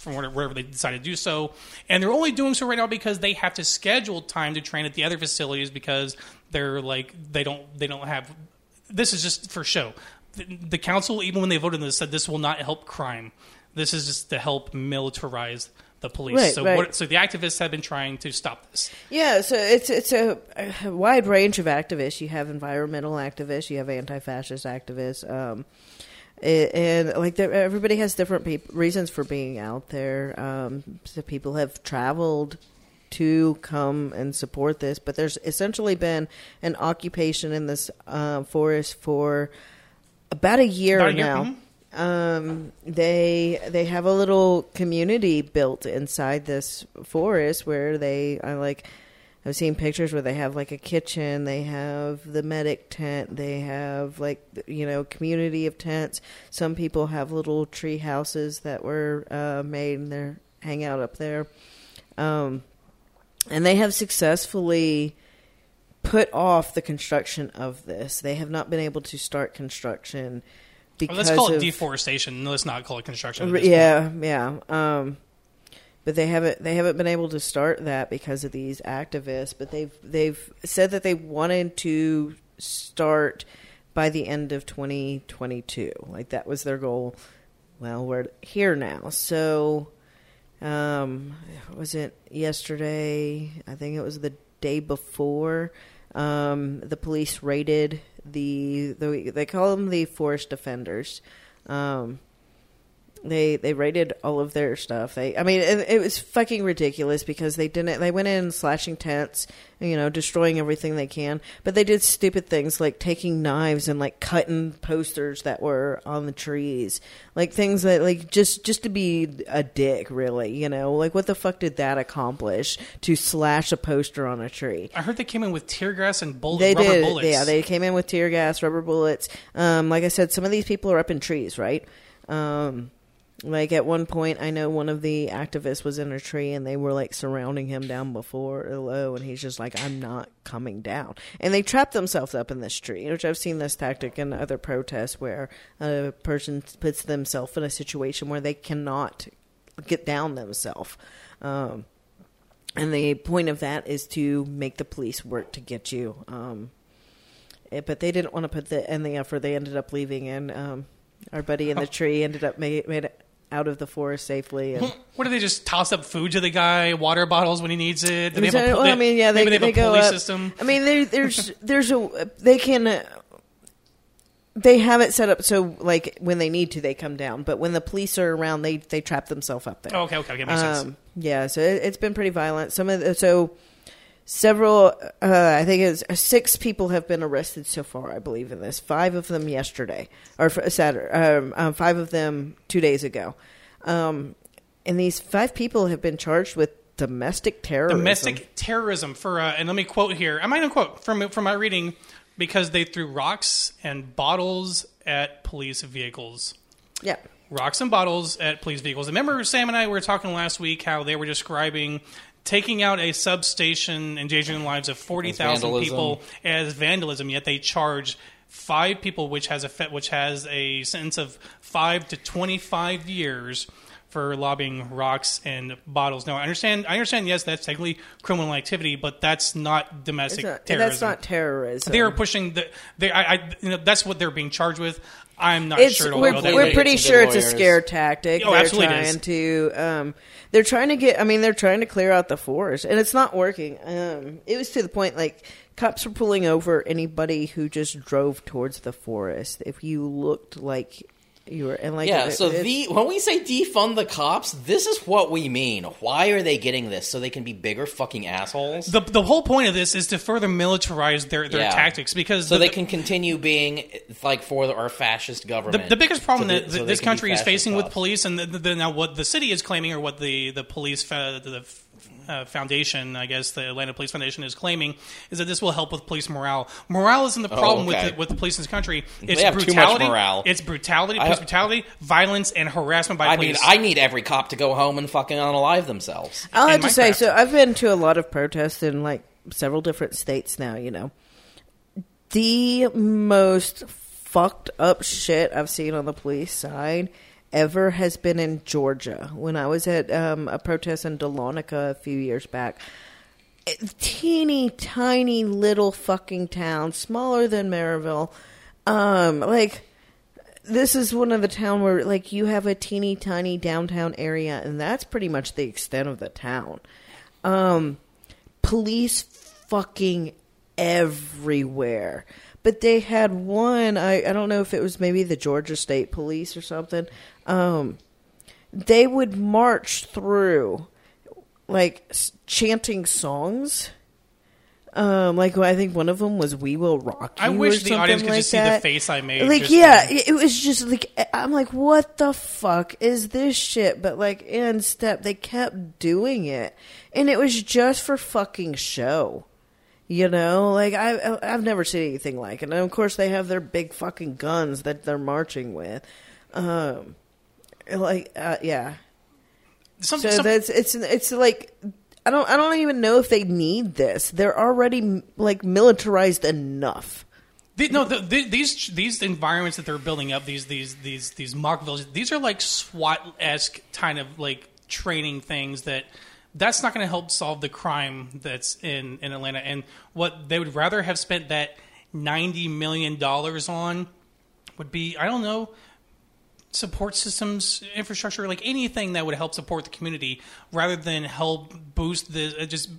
from wherever they decide to do so. And they're only doing so right now because they have to schedule time to train at the other facilities because they're like they don't they don't have. This is just for show. The, council, even when they voted on this, said this will not help crime. This is just to help militarize the police. Right, so, right. What, so the activists have been trying to stop this. Yeah, so it's it's a, a wide range of activists. You have environmental activists, you have anti-fascist activists, um, a- and like everybody has different peop reasons for being out there. Um, so people have traveled to come and support this, but there's essentially been an occupation in this uh, forest for about a year About a now. mhm. Um, they they have a little community built inside this forest where they are like I've seen pictures where they have like a kitchen, they have the medic tent, they have like you know community of tents. Some people have little tree houses that were uh, made and they're hang out up there, um, and they have successfully put off the construction of this. They have not been able to start construction Well, because let's call it of, deforestation. Let's not call it construction. yeah, yeah. Um, but they haven't they haven't been able to start that because of these activists. But they've they've said that they wanted to start by the end of 2022. Like that was their goal. Well, we're here now, so um, was it yesterday? I think it was the day before. Um, the police raided the, the they call them the forest defenders. Um, they they raided all of their stuff. They I mean it, it was fucking ridiculous because they didn't they went in slashing tents, you know, destroying everything they can, but they did stupid things like taking knives and like cutting posters that were on the trees. Like things that like just just to be a dick really, you know. Like what the fuck did that accomplish to slash a poster on a tree? I heard they came in with tear gas and bull- They rubber did. bullets. Yeah, they came in with tear gas, rubber bullets. Um, like I said, some of these people are up in trees, right? Um, like at one point, I know one of the activists was in a tree, and they were like surrounding him down before low, and he's just like, "I'm not coming down." And they trapped themselves up in this tree, which I've seen this tactic in other protests where a person puts themselves in a situation where they cannot get down themselves. Um, and the point of that is to make the police work to get you. Um, eh, but they didn't want to put the in the effort. They ended up leaving, and um, our buddy in the tree ended up made, made it out of the forest safely. And What do they just toss up food to the guy? Water bottles when he needs it? Do they have a, well, I mean, yeah, they, they, they have a go up. system. I mean, there, there's there's a they can. Uh, they have it set up so, like, when they need to, they come down. But when the police are around, they they trap themselves up there. Oh, okay, okay, okay, makes sense. Um, yeah, so it, it's been pretty violent. Some of the, so several, uh, I think it's six people have been arrested so far. I believe in this. Five of them yesterday or Saturday. Um, um, five of them two days ago. Um, and these five people have been charged with domestic terrorism. Domestic terrorism for uh, and let me quote here. I might not quote from from my reading because they threw rocks and bottles at police vehicles. Yeah. Rocks and bottles at police vehicles. Remember, Sam and I were talking last week how they were describing taking out a substation, endangering the lives of forty thousand people as vandalism. Yet they charge five people, which has a fe- which has a sentence of five to twenty five years for lobbing rocks and bottles. Now, I understand. I understand. Yes, that's technically criminal activity, but that's not domestic not- terrorism. that's not terrorism. They are pushing the. They, I, I, you know, that's what they're being charged with. I'm not it's sure. It'll we're, we're pretty sure it's a scare tactic. Oh, they're absolutely trying to um, they're trying to get. I mean, they're trying to clear out the forest, and it's not working. Um, it was to the point like cops were pulling over anybody who just drove towards the forest. If you looked like you were, and like Yeah, it- so it's- the when we say defund the cops, this is what we mean. Why are they getting this? So they can be bigger fucking assholes? The, the whole point of this is to further militarize their, their Yeah. tactics because so the, they can continue being like for our fascist government. the biggest problem So that so this country is fascist facing with police and the, the, now what the city is claiming or what the the police fa- the uh, foundation I guess the Atlanta Police Foundation is claiming is that this will help with police morale. Morale isn't the problem Oh, okay. with the, with the police in this country. It's have too much brutality. morale. It's brutality, I- police brutality, violence, and harassment by I mean, police. I need every cop to go home and fucking unalive themselves. I'll have in to say, so I've been to a lot of protests in like several different states now. You know, the most fucked up shit I've seen on the police side ever has been in Georgia. When I was at um, a protest in Dahlonega a few years back, teeny tiny little fucking town, smaller than Maryville. Um, like this is one of the town where like you have a teeny tiny downtown area and that's pretty much the extent of the town um police fucking everywhere but they had one I, I don't know if it was maybe the georgia state police or something um they would march through like s- chanting songs Um, like I think one of them was "We Will Rock You." I wish the audience could like just see the face I made. Like yeah, then. it was just like I'm like, what the fuck is this shit? But like in step, they kept doing it, and it was just for fucking show. You know, like I I've never seen anything like it. And of course, they have their big fucking guns that they're marching with. Um, like uh, yeah, Some- so some- that's it's it's like I don't I don't even know if they need this. They're already like militarized enough. The, no, the, the, these these environments that they're building up, these these these these mock villages, these are like SWAT esque kind of like training things that that's not going to help solve the crime that's in in Atlanta. And what they would rather have spent that ninety million dollars on would be I don't know support systems, infrastructure, like anything that would help support the community, rather than help boost the it just.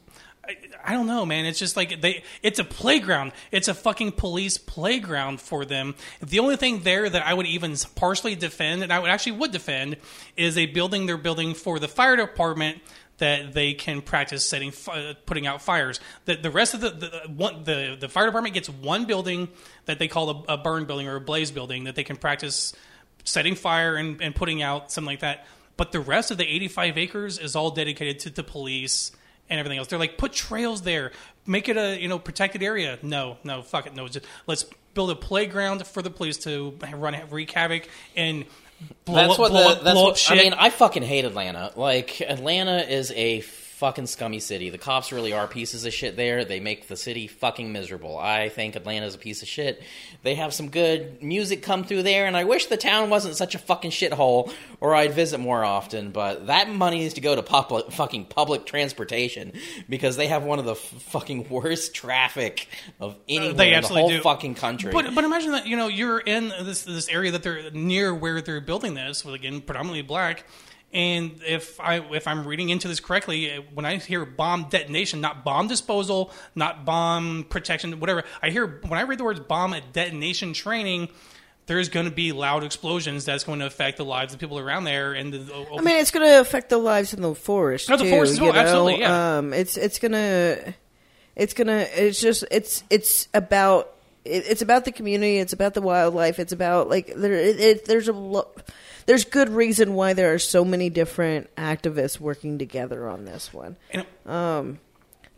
I, don't know, man. It's just like they. It's a playground. It's a fucking police playground for them. The only thing there that I would even partially defend, and I would actually would defend, is a building they're building for the fire department that they can practice setting, fi- uh, putting out fires. The, the rest of the the, one, the the fire department gets one building that they call a, a burn building or a blaze building that they can practice setting fire and, and putting out something like that. But the rest of the 85 acres is all dedicated to the police and everything else. They're like, put trails there, make it a you know protected area. No, no, fuck it, no. Just let's build a playground for the police to run wreak havoc and blow That's up, what blow the. up, That's blow what, up shit. I mean, I fucking hate Atlanta. Like Atlanta is a fucking scummy city. The cops really are pieces of shit there. They make the city fucking miserable. I think Atlanta's a piece of shit. They have some good music come through there, and I wish the town wasn't such a fucking shithole, or I'd visit more often. But that money needs to go to public fucking public transportation because they have one of the f- fucking worst traffic of anywhere they in the whole do. fucking country. But but imagine that you know you're in this this area that they're near where they're building this, with again predominantly black. And if I if I'm reading into this correctly, eh, when I hear bomb detonation, not bomb disposal, not bomb protection, whatever, I hear when I read the words bomb detonation training, there's going to be loud explosions that's going to affect the lives of people around there. And the, I mean, it's going to affect the lives in the forest. Oh, the too, forest as well, absolutely, yeah. Um, it's it's gonna, it's gonna, it's just it's it's about it, it's about the community. It's about the wildlife. It's about like there. It, it, there's a lo- there's good reason why there are so many different activists working together on this one. and,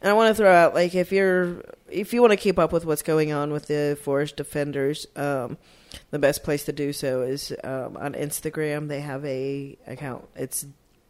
And I want to throw out like if you're if you want to keep up with what's going on with the forest defenders, um, the best place to do so is um, on Instagram. They have a account. It's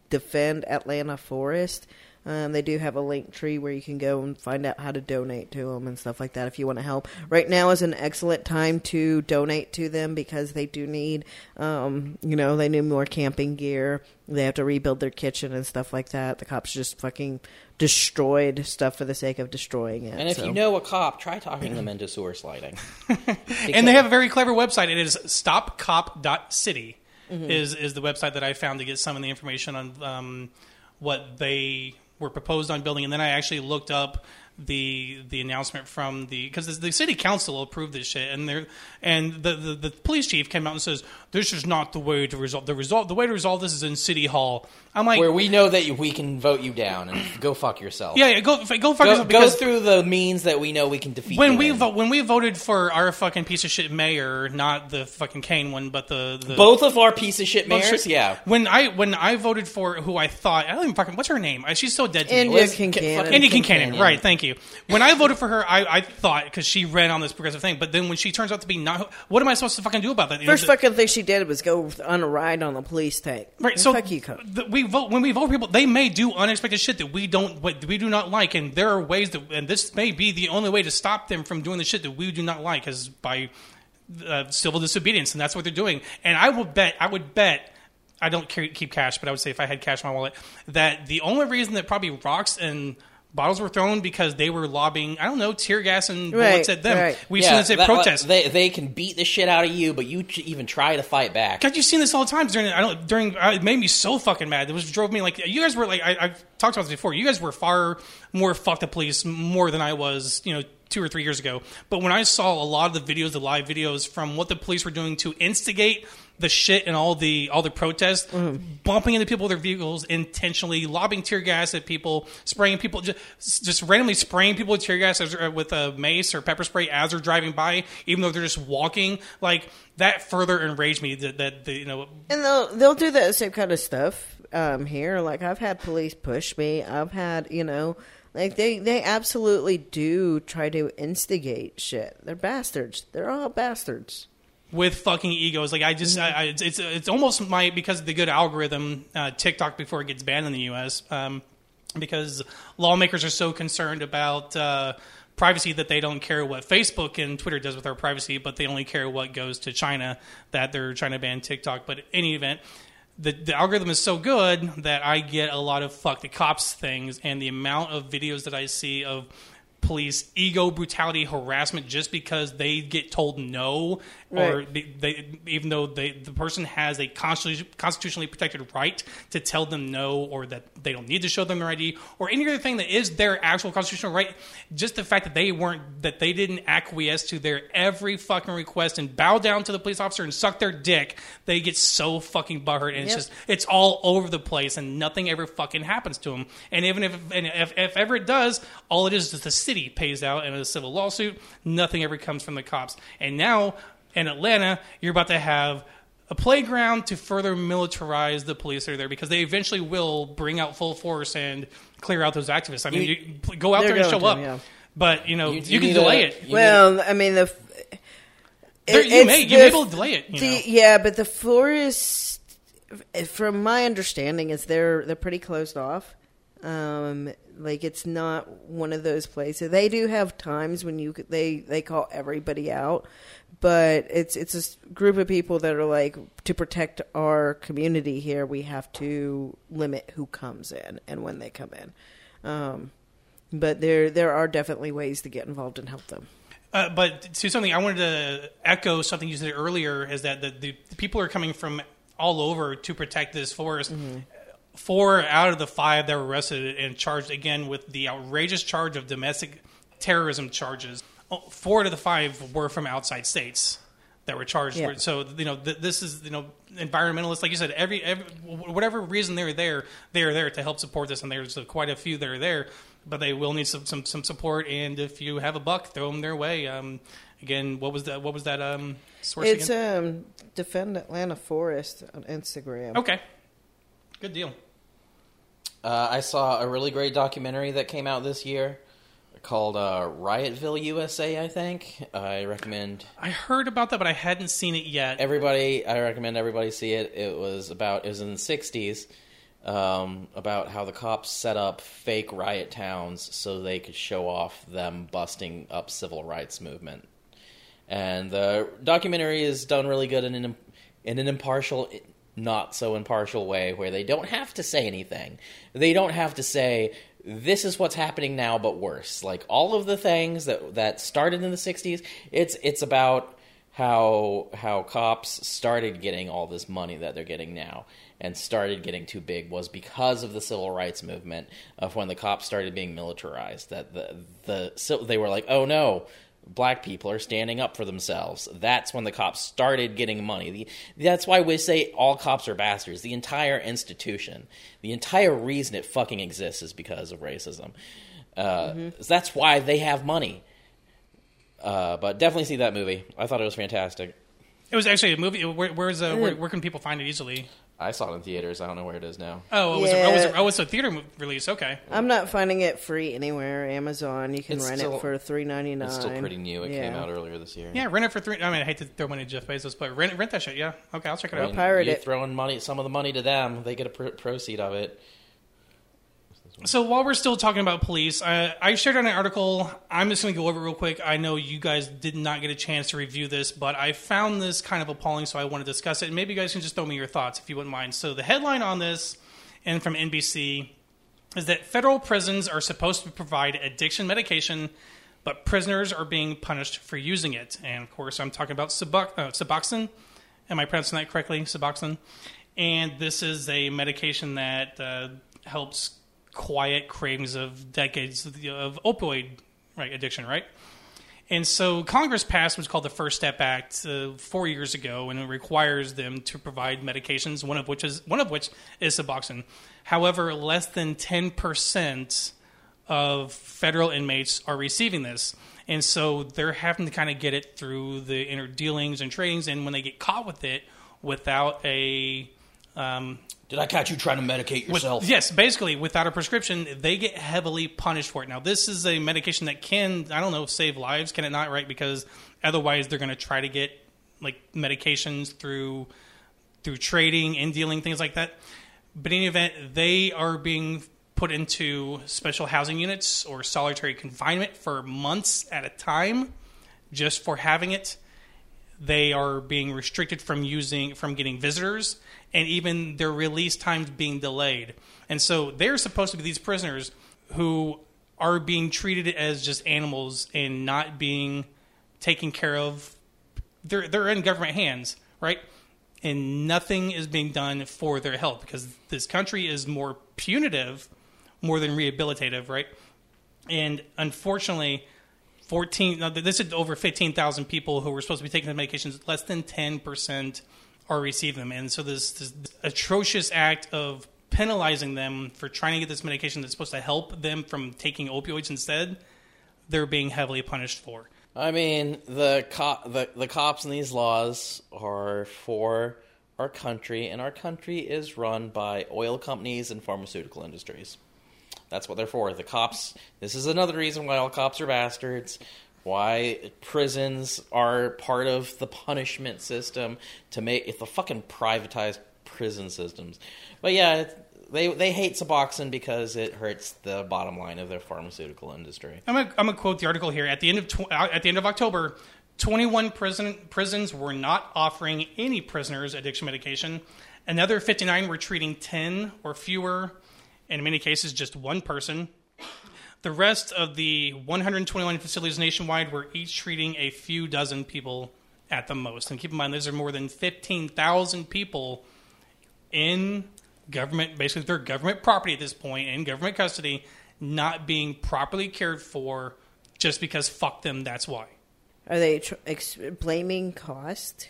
Defend Atlanta Forest. Um, they do have a Linktree where you can go and find out how to donate to them and stuff like that if you want to help. Right now is an excellent time to donate to them because they do need, um, you know, they need more camping gear. They have to rebuild their kitchen and stuff like that. The cops just fucking destroyed stuff for the sake of destroying it. and if so. you know a cop, try talking them into sewer sliding. *laughs* and they have a very clever website. It is stopcop.city Mm-hmm. is is the website that I found to get some of the information on um, what they were proposed on building. And then I actually looked up the the announcement from the because the city council approved this shit, and they and the, the the police chief came out and says this is not the way to resolve the result. The way to resolve this is in city hall. I'm like, where we know that we can vote you down and go fuck yourself. yeah, yeah, go go fuck Go, yourself go because through the means that we know we can defeat. when you we vo- when we voted for our fucking piece of shit mayor, not the fucking Kane one, but the, the both of our piece of shit mayors, shit. yeah. When I when I voted for who I thought I don't even fucking what's her name? Uh, She's so dead to me. Indya Liz- Kincannon. fucking Indya Kincannon. Kincannon, right? Thank you. When I voted for her, I, I thought because she ran on this progressive thing, but then when she turns out to be not, what am I supposed to fucking do about that? You First the- fucking thing she did was go on a ride on the police tank. Right, And so fuck you, the, we vote when we vote people. They may do unexpected shit that we don't, what we do not like, and there are ways that, and this may be the only way to stop them from doing the shit that we do not like, is by uh, civil disobedience, and that's what they're doing. And I would bet, I would bet, I don't keep cash, but I would say if I had cash in my wallet, that the only reason that probably rocks and bottles were thrown because they were lobbying, I don't know, tear gas and bullets Right, at them. right. We've yeah, seen this at that- protests. They they can beat the shit out of you, but you even try to fight back. God, you've seen this all the time during. I don't during. Uh, it made me so fucking mad. It was drove me like you guys were like. I, I talked about this before. You guys were far more fuck the police more than I was, you know, two or three years ago. But when I saw a lot of the videos, the live videos from what the police were doing to instigate the shit and all the all the protests, bumping into people with their vehicles intentionally, lobbing tear gas at people, spraying people, just, just randomly spraying people with tear gas as, uh, with a mace or pepper spray as they're driving by, even though they're just walking. Like that further enraged me. That, that the, you know, And they'll they'll do that same kind of stuff um, here. Like I've had police push me. I've had you know, like they they absolutely do try to instigate shit. They're bastards. They're all bastards. With fucking egos. Like I just, I, I, it's, it's it's almost my because of the good algorithm uh, TikTok before it gets banned in the U.S. Um, because lawmakers are so concerned about. Uh, privacy that they don't care what Facebook and Twitter does with our privacy, but they only care what goes to China that they're trying to ban TikTok. But in any event, the, the algorithm is so good that I get a lot of fuck the cops things, and the amount of videos that I see of police ego brutality harassment just because they get told no or they, they even though they, the person has a constitutionally protected right to tell them no or that they don't need to show them their ID or any other thing that is their actual constitutional right just the fact that they weren't that they didn't acquiesce to their every fucking request and bow down to the police officer and suck their dick they get so fucking butthurt and it's just it's all over the place and nothing ever fucking happens to them and even if and if, if ever it does all it is is the city pays out in a civil lawsuit. Nothing ever comes from the cops. And now in atlanta you're about to have a playground to further militarize the police that are there because they eventually will bring out full force and clear out those activists i mean You- you, go out there and show up yeah. but you know You- you, can delay a- it well, I mean the. It- you may you the- may be able to delay it the- yeah, but the forest, from my understanding, is they're they're pretty closed off. Um, like it's not one of those places. They do have times when you they they call everybody out, but it's it's a group of people that are like to protect our community here. We have to limit who comes in and when they come in. Um, but there there are definitely ways to get involved and help them. Uh, but to something I wanted to echo something you said earlier is that the, the, the people are coming from all over to protect this forest. Four out of the five that were arrested and charged again with the outrageous charge of domestic terrorism charges. Oh, Four out of the five were from outside states that were charged. Yeah. So you know th- this is you know environmentalists, like you said, every, every whatever reason they're there, they're there to help support this, and there's uh, quite a few that are there, but they will need some some, some support. And if you have a buck, throw them their way. Um, again, what was that? What was that um, source It's again? um defend Atlanta Forest on Instagram. okay, good deal. Uh, I saw a really great documentary that came out this year called uh, Riotsville, USA. I think I recommend I heard about that, but I hadn't seen it yet. everybody. I recommend everybody see it. It was about it was in the '60s. Um, about how the cops set up fake riot towns so they could show off them busting up civil rights movement. And the documentary is done really good in an in an impartial, not so impartial way, where they don't have to say anything. They don't have to say this is what's happening now, but worse. Like all of the things that that started in the '60s, it's it's about how how cops started getting all this money that they're getting now and started getting too big was because of the civil rights movement of when the cops started being militarized that the the so they were like oh no black people are standing up for themselves. That's when the cops started getting money. The, that's why we say all cops are bastards. The entire institution the entire reason it fucking exists is because of racism. Uh, that's why they have money. Uh, but definitely see that movie. I thought it was fantastic. It was actually a movie. Where, where's uh, where, where can people find it easily? I saw it in theaters. I don't know where it is now. Oh, it was, Yeah. oh, it was, oh, it's a theater release. Okay. I'm not finding it free anywhere. Amazon, you can It's rent still- it for three ninety nine. It's still pretty new. It came out earlier this year. Yeah, rent it for three. I mean, I hate to throw money at Jeff Bezos, but rent rent that shit. Yeah. Okay, I'll check it I out. mean, Pirate you it. throwing money, some of the money to them, they get a pr- proceed of it. So while we're still talking about police, uh, I shared an article. I'm just going to go over it real quick. I know you guys did not get a chance to review this, but I found this kind of appalling, so I want to discuss it. And maybe you guys can just throw me your thoughts if you wouldn't mind. So the headline on this, and from NBC, is that federal prisons are supposed to provide addiction medication, but prisoners are being punished for using it. And of course, I'm talking about Subox- uh, Suboxone. Am I pronouncing that correctly? Suboxone. And this is a medication that uh, helps quiet cravings of decades of, opioid right addiction, right? And so Congress passed what's called the First Step Act uh, four years ago, and it requires them to provide medications. One of which is one of which is Suboxone. However, less than ten percent of federal inmates are receiving this, and so they're having to kind of get it through the inner dealings and tradings. And when they get caught with it without a um, Did I catch you trying to medicate with- yourself? yes, basically, without a prescription, they get heavily punished for it. Now, this is a medication that can, I don't know, save lives. Can it not? Right? Because otherwise, they're going to try to get like medications through through trading and dealing things like that. But in any event, they are being put into special housing units or solitary confinement for months at a time, just for having it they are being restricted from using from getting visitors and even their release times being delayed. And so they're supposed to be these prisoners who are being treated as just animals and not being taken care of. They're they're in government hands right? And nothing is being done for their health because this country is more punitive more than rehabilitative right? And unfortunately 14 no, this is over 15,000 people who were supposed to be taking the medications less than 10% are receiving them and so this, this atrocious act of penalizing them for trying to get this medication that's supposed to help them from taking opioids instead they're being heavily punished for I mean, the, co- the the cops and these laws are for our country, and our country is run by oil companies and pharmaceutical industries. That's what they're for. The cops. This is another reason why all cops are bastards. Why prisons are part of the punishment system to make if the fucking privatized prison systems. But yeah, they they hate Suboxone because it hurts the bottom line of their pharmaceutical industry. I'm gonna, I'm gonna quote the article here. At the end of tw- uh, at the end of October, 21 prison prisons were not offering any prisoners addiction medication. Another 59 were treating 10 or fewer, and in many cases, just one person. The rest of the 121 facilities nationwide were each treating a few dozen people at the most. And keep in mind, these are more than 15,000 people in government, basically their government property at this point, in government custody, not being properly cared for just because fuck them, that's why. Are they tr- ex- blaming cost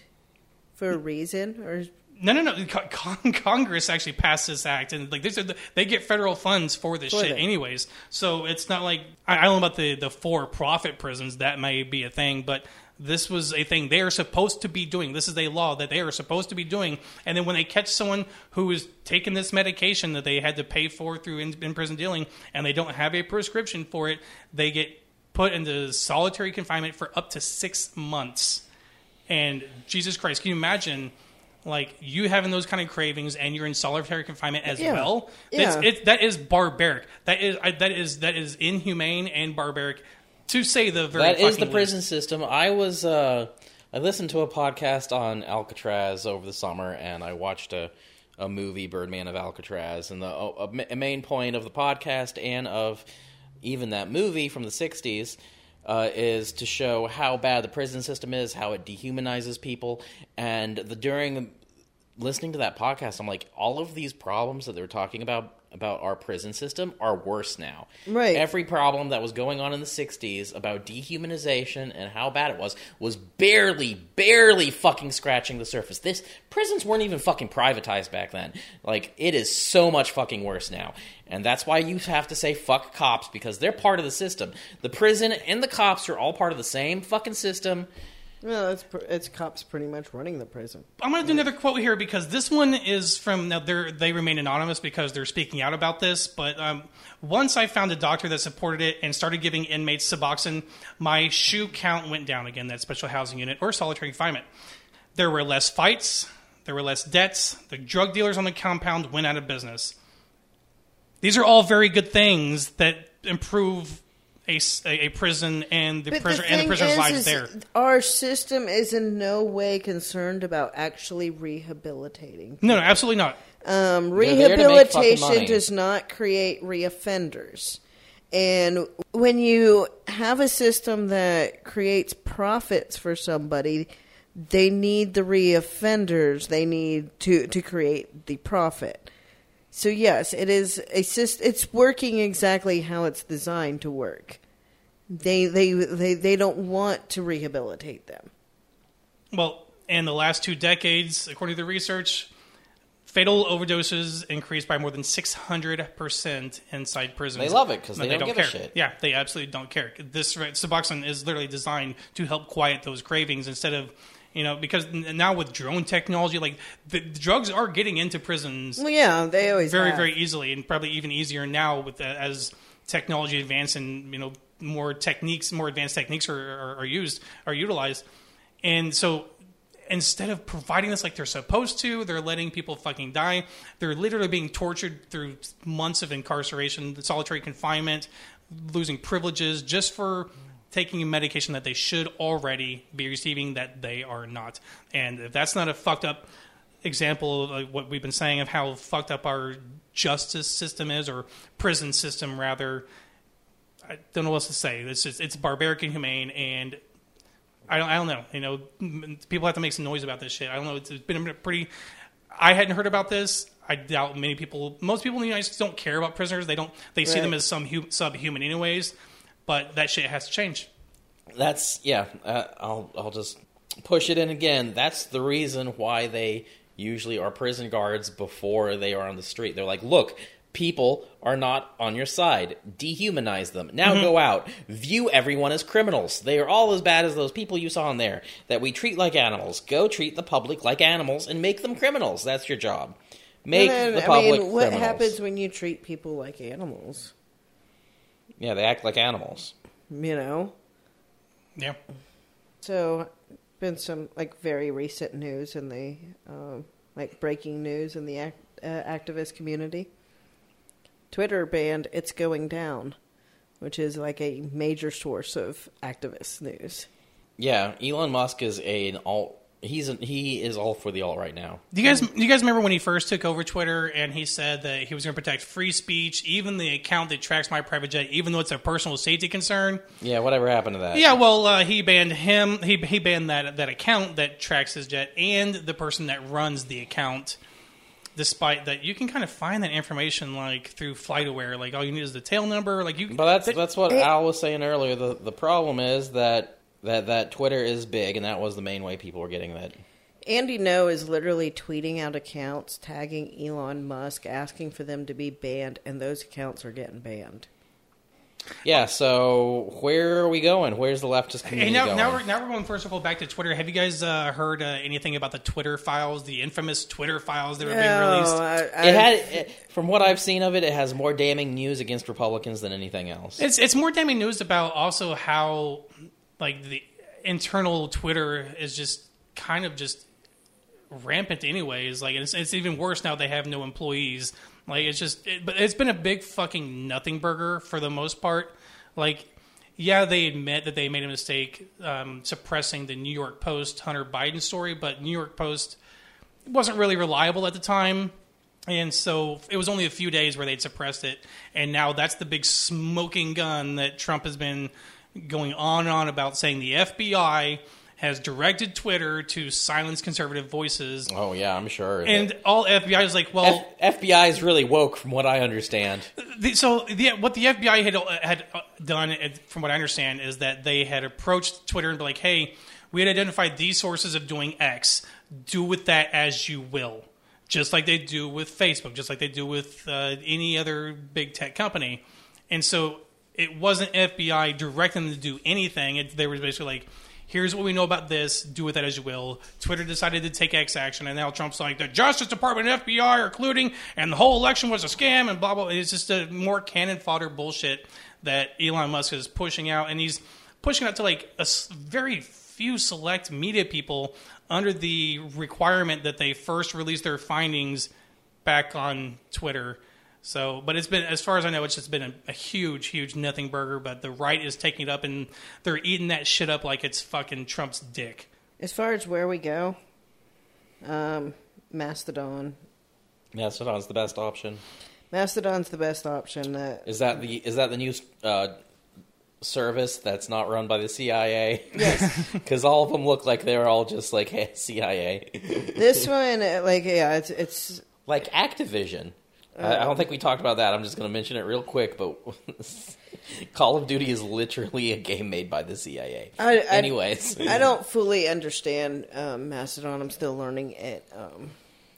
for a reason, or No, no, no. *laughs* Con- Congress actually passed this act, and like the, they get federal funds for this For shit, anyways. So it's not like I, I don't know about the the for profit prisons. That may be a thing, but this was a thing they are supposed to be doing. This is a law that they are supposed to be doing. And then when they catch someone who is taking this medication that they had to pay for through in, in prison dealing, and they don't have a prescription for it, they get put into solitary confinement for up to six months. And Jesus Christ, can you imagine, like you having those kind of cravings and you're in solitary confinement as Yeah. well? Yeah. That's, it, that is barbaric. That is I, that is that is inhumane and barbaric, to say the very. That is the fucking prison system. I was uh, I listened to a podcast on Alcatraz over the summer, and I watched a a movie, Birdman of Alcatraz, and the a, a main point of the podcast and of even that movie from the '60s. Uh, is to show how bad the prison system is, how it dehumanizes people, and the during listening to that podcast, I'm like, all of these problems that they're talking about about our prison system are worse now. Right. Every problem that was going on in the 60s about dehumanization and how bad it was was barely, barely fucking scratching the surface. This prisons weren't even fucking privatized back then. Like it is so much fucking worse now. And that's why you have to say fuck cops because they're part of the system. The prison and the cops are all part of the same fucking system. Well, it's it's cops pretty much running the prison. I'm going to do another quote here because this one is from now. They're, they remain anonymous because they're speaking out about this. But um, once I found a doctor that supported it and started giving inmates Suboxone, my SHU count went down again. That special housing unit or solitary confinement. There were less fights. There were less debts. The drug dealers on the compound went out of business. These are all very good things that improve a, s- a- a prison and the, But prisoner the and the prisoner's is, lives is there. our system is in no way concerned about actually rehabilitating. No, no, absolutely not. Um, They're there to make fucking rehabilitation does not create reoffenders. And when you have a system that creates profits for somebody, they need the reoffenders. They need to, to create the profit. So yes, it is a syst- It's working exactly how it's designed to work. They they they they don't want to rehabilitate them. Well, in the last two decades, according to the research, fatal overdoses increased by more than 600% inside prisons. They love it because they don't give a care. shit. Yeah, they absolutely don't care. This Suboxone is literally designed to help quiet those cravings instead of, you know, because now with drone technology, like the, the drugs are getting into prisons Well, yeah, they always very have. very easily and probably even easier now with the, as technology advances and you know more techniques more advanced techniques are, are, are used are utilized and so instead of providing this like they're supposed to they're letting people fucking die they're literally being tortured through months of incarceration solitary confinement losing privileges just for taking a medication that they should already be receiving that they are not and if that's not a fucked up example of what we've been saying of how fucked up our justice system is, or prison system rather. I don't know what else to say. It's just it's barbaric and humane, and I don't I don't know. You know, people have to make some noise about this shit. I don't know. It's, it's been a pretty. I hadn't heard about this. I doubt many people. Most people in the United States don't care about prisoners. They don't. They see them as some hu- subhuman, anyways. But that shit has to change. That's yeah. Uh, I'll I'll just push it in again. That's the reason why they usually are prison guards before they are on the street. They're like, look, people are not on your side. Dehumanize them. Now go out. View everyone as criminals. They are all as bad as those people you saw in there that we treat like animals. Go treat the public like animals and make them criminals. That's your job. Make And then, the public I mean, what criminals. happens when you treat people like animals? Yeah, they act like animals. You know. Yeah. So, been some like very recent news in the um, like breaking news in the act, uh, activist community. Twitter banned "It's Going Down," which is like a major source of activist news. Yeah, Elon Musk is a, an alt. He's an, he is all for the alt right now. Do you guys, do you guys remember when he first took over Twitter and he said that he was going to protect free speech, even the account that tracks my private jet, even though it's a personal safety concern? Yeah, whatever happened to that? Yeah, well, uh, he banned him. He he banned that that account that tracks his jet and the person that runs the account. Despite that, you can kind of find that information like through FlightAware. Like all you need is the tail number. Like you, But that's that's what Al was saying earlier. The the problem is that that that Twitter is big, and that was the main way people were getting that. Andy Ngo is literally tweeting out accounts tagging Elon Musk, asking for them to be banned, and those accounts are getting banned. Yeah. So where are we going? Where's the leftist Hey, now, going? now we're now we're going first of all back to Twitter. Have you guys uh, heard uh, anything about the Twitter files, the infamous Twitter files that were being released? I, it had, it, from what I've seen of it, it has more damning news against Republicans than anything else. It's it's more damning news about also how like the internal Twitter is just kind of just rampant anyways. Like it's it's even worse now they have no employees. Like it's just it, but it's been a big fucking nothing burger for the most part. Like yeah, they admit that they made a mistake um, suppressing the New York Post Hunter Biden story, but New York Post wasn't really reliable at the time. And so it was only a few days where they'd suppressed it. And now that's the big smoking gun that Trump has been going on and on about saying the FBI has directed Twitter to silence conservative voices. oh yeah, I'm sure. And all FBI is like, well, F- FBI is really woke, from what I understand. the, so the, what the FBI had had done, uh, from what I understand, is that they had approached Twitter and be like, "Hey, we had identified these sources of doing X. Do with that as you will." Just like they do with Facebook, just like they do with uh, any other big tech company, and so it wasn't FBI directing them to do anything. It, they were basically like, "Here's what we know about this. Do with that as you will." Twitter decided to take X action, and now Trump's like, "The Justice Department and FBI are colluding, and the whole election was a scam," and blah blah. It's just a more cannon fodder bullshit that Elon Musk is pushing out, and he's pushing out to like a very few select media people under the requirement that they first release their findings back on Twitter. So, but it's been, as far as I know, it's just been a, a huge, huge nothing burger. But the right is taking it up, and they're eating that shit up like it's fucking Trump's dick. As far as where we go, um, Mastodon. Mastodon's the best option. Mastodon's the best option. Uh, Is that the is that the new uh, service that's not run by the CIA? yes, *laughs* Because all of them look like they're all just like *laughs* hey, CIA, this one, uh, like, yeah, it's it's like Activision. I, I don't think we talked about that. I'm just going to mention it real quick, but *laughs* Call of Duty is literally a game made by the CIA. I, I, Anyways, I don't fully understand um, Mastodon. I'm still learning it. Um,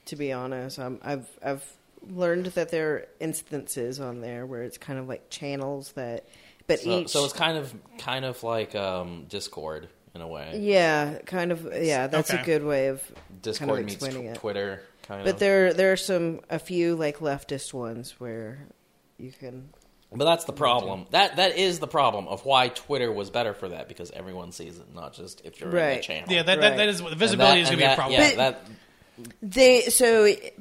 to be honest, um, I've I've learned that there are instances on there where it's kind of like channels that, but so, each so it's kind of kind of like um, Discord in a way. yeah, kind of yeah. That's Okay. a good way of Discord kind of meets explaining tw- it. Twitter, kind But of. there there are some a few like leftist ones where you can But that's the problem. That that is the problem of why Twitter was better for that because everyone sees it, not just if you're in the channel. Yeah, that, Right. that, that is the visibility that- is going to be a problem. Yeah, that They so the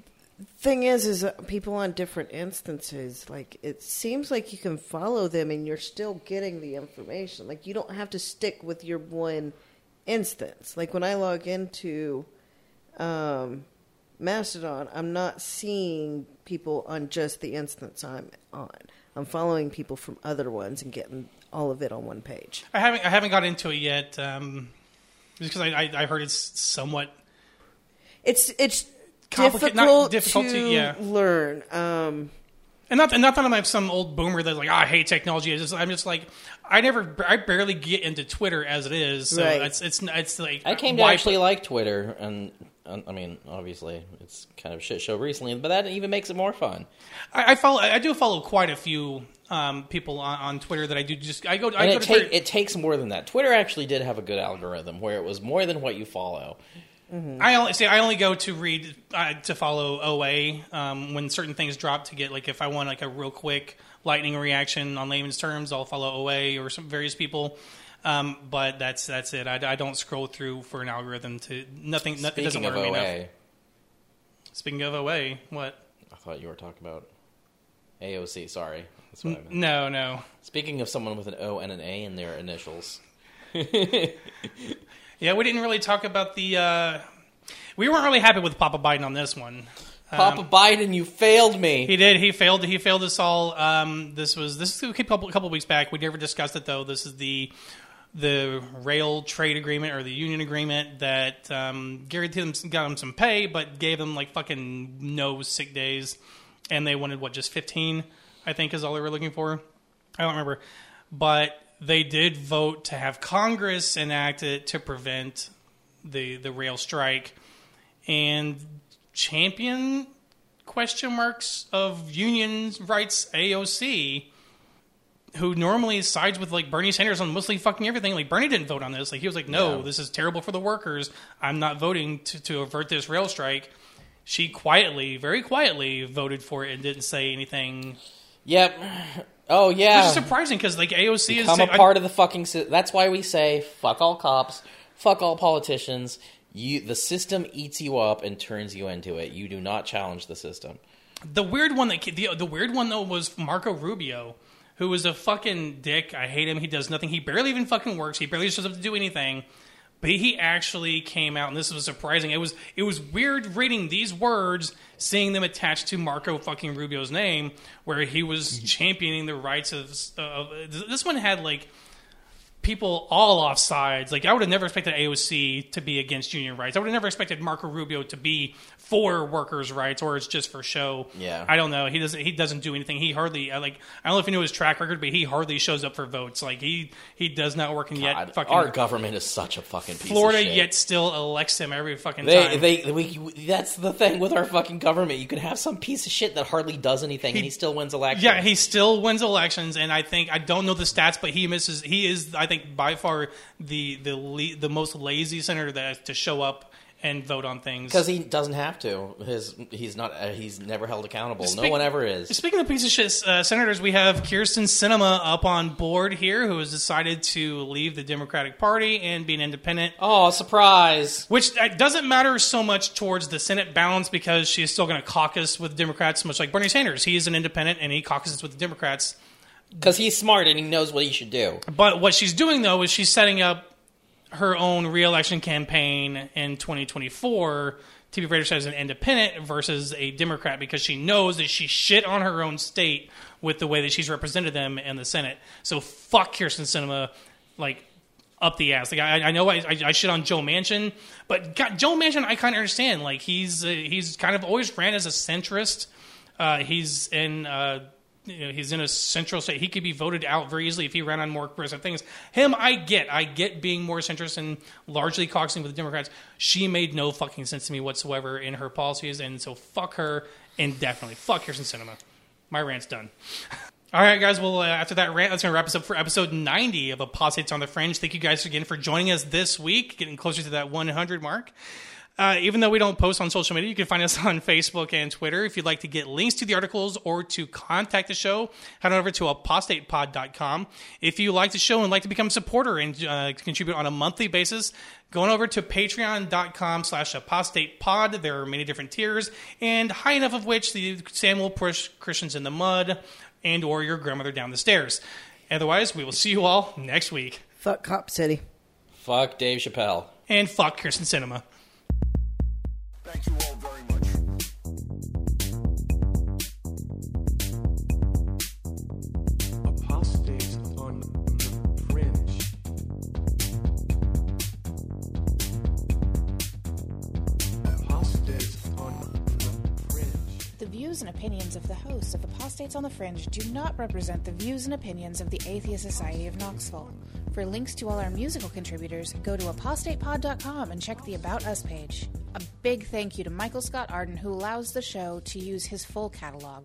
thing is is uh, people on different instances like it seems like you can follow them and you're still getting the information. Like you don't have to stick with your one instance. Like when I log into um, Mastodon, I'm not seeing people on just the instance I'm on. I'm following people from other ones and getting all of it on one page. I haven't I haven't got into it yet um, because I, I, I heard it's somewhat It's it's Complica- not difficult, difficult to- to, yeah. learn. Um, And not, and not that I'm like some old boomer that's like, oh, I hate technology. It's just, I'm just like, I never, I barely get into Twitter as it is. So Right. it's, it's, it's like, I came to actually put- like Twitter, and, and I mean, obviously, it's kind of a shit show recently, but that even makes it more fun. I, I follow, I do follow quite a few um, people on, on Twitter that I do just, I go, I And go it, to take, it takes more than that. Twitter actually did have a good algorithm where it was more than what you follow. I only see. I only go to read uh, to follow OA um, when certain things drop to get like if I want like a real quick lightning reaction on layman's terms, I'll follow OA or some various people. Um, but that's that's it. I, I don't scroll through for an algorithm to nothing. no- it doesn't Speaking of work me OA, enough. Speaking of OA, what? I thought you were talking about AOC. Sorry, that's what I meant. No, no. Speaking of someone with an O and an A in their initials, *laughs* *laughs* Yeah, we didn't really talk about the. Uh, we weren't really happy with Papa Biden on this one. Papa Biden, you failed me. He did. He failed. He failed us all. Um, this was this is a couple a couple weeks back. We never discussed it though. This is the the rail trade agreement or the union agreement that um, guaranteed them got them some pay, but gave them like fucking no sick days, and they wanted what just fifteen, I think, is all they were looking for. I don't remember, but they did vote to have Congress enact it to prevent the the rail strike, and champion question marks of union rights AOC, who normally sides with like Bernie Sanders on mostly fucking everything. Like Bernie didn't vote on this. Like he was like, no, Yeah. this is terrible for the workers. I'm not voting to, to avert this rail strike. She quietly, very quietly, voted for it and didn't say anything, Yep. Oh yeah. which is surprising because like AOC is Become a I- part of the fucking. That's why we say fuck all cops, fuck all politicians. You, the system eats you up and turns you into it. You do not challenge the system. The weird one that the the weird one though was Marco Rubio, who was a fucking dick. I hate him. He does nothing. He barely even fucking works. He barely shows up to do anything. But he actually came out, and this was surprising. It was it was weird reading these words, seeing them attached to Marco fucking Rubio's name, where he was championing the rights of. of this one had like people all off sides. Like I would have never expected AOC to be against union rights. I would have never expected Marco Rubio to be for workers' rights, or it's just for show. Yeah. I don't know. He doesn't. He doesn't do anything. He hardly like. I don't know if you know his track record, but he hardly shows up for votes. Like he he does not work, and yet fucking our government is such a fucking piece Florida of shit. yet still elects him every fucking They, time. they, we, that's the thing with our fucking government. You can have some piece of shit that hardly does anything, and he still wins elections. Yeah, he still wins elections, and I think I don't know the stats, but he misses. He is, I think, by far the the le- the most lazy senator that to show up and vote on things. because he doesn't have to. His he's not. Uh, he's never held accountable. no one ever is. Speaking of piece of shit uh, senators, we have Kyrsten Sinema up on board here, who has decided to leave the Democratic Party and be an independent. Oh, surprise! Which uh, doesn't matter so much towards the Senate balance because she's still going to caucus with Democrats, much like Bernie Sanders. He is an independent and he caucuses with the Democrats. Because he's smart and he knows what he should do. But what she's doing though is she's setting up her own reelection campaign in 2024 to be registered as an independent versus a Democrat because she knows that she shit on her own state with the way that she's represented them in the Senate. So fuck Kyrsten Sinema, like up the ass. Like I, I know I, I, shit on Joe Manchin, but God, Joe Manchin I kind of understand. Like he's uh, he's kind of always ran as a centrist. Uh, he's in. Uh, you know, he's in a central state. He could be voted out very easily if he ran on more progressive things. Him, I get. I get being more centrist and largely caucusing with the Democrats. She made no fucking sense to me whatsoever in her policies, and so fuck her indefinitely. Fuck Kyrsten Sinema. My rant's done. *laughs* All right, guys. Well, uh, after that rant, that's going to wrap us up for episode 90 of Apostates on the Fringe. Thank you guys again for joining us this week, getting closer to that 100 mark. Uh, even though we don't post on social media, you can find us *laughs* on Facebook and Twitter. If you'd like to get links to the articles or to contact the show, head on over to apostatepod.com. If you like the show and like to become a supporter and uh, contribute on a monthly basis, going over to patreon.com slash apostatepod. There are many different tiers, and high enough of which the Sam will push Christians in the mud and or your grandmother down the stairs. Otherwise, we will see you all next week. Fuck Cop City. Fuck Dave Chappelle. And fuck Kyrsten Sinema. Thank you all and opinions of the hosts of Apostates on the Fringe do not represent the views and opinions of the Atheist Society of Knoxville. For links to all our musical contributors, go to apostatepod.com and check the About Us page. A big thank you to Michael Scott Arden, who allows the show to use his full catalog.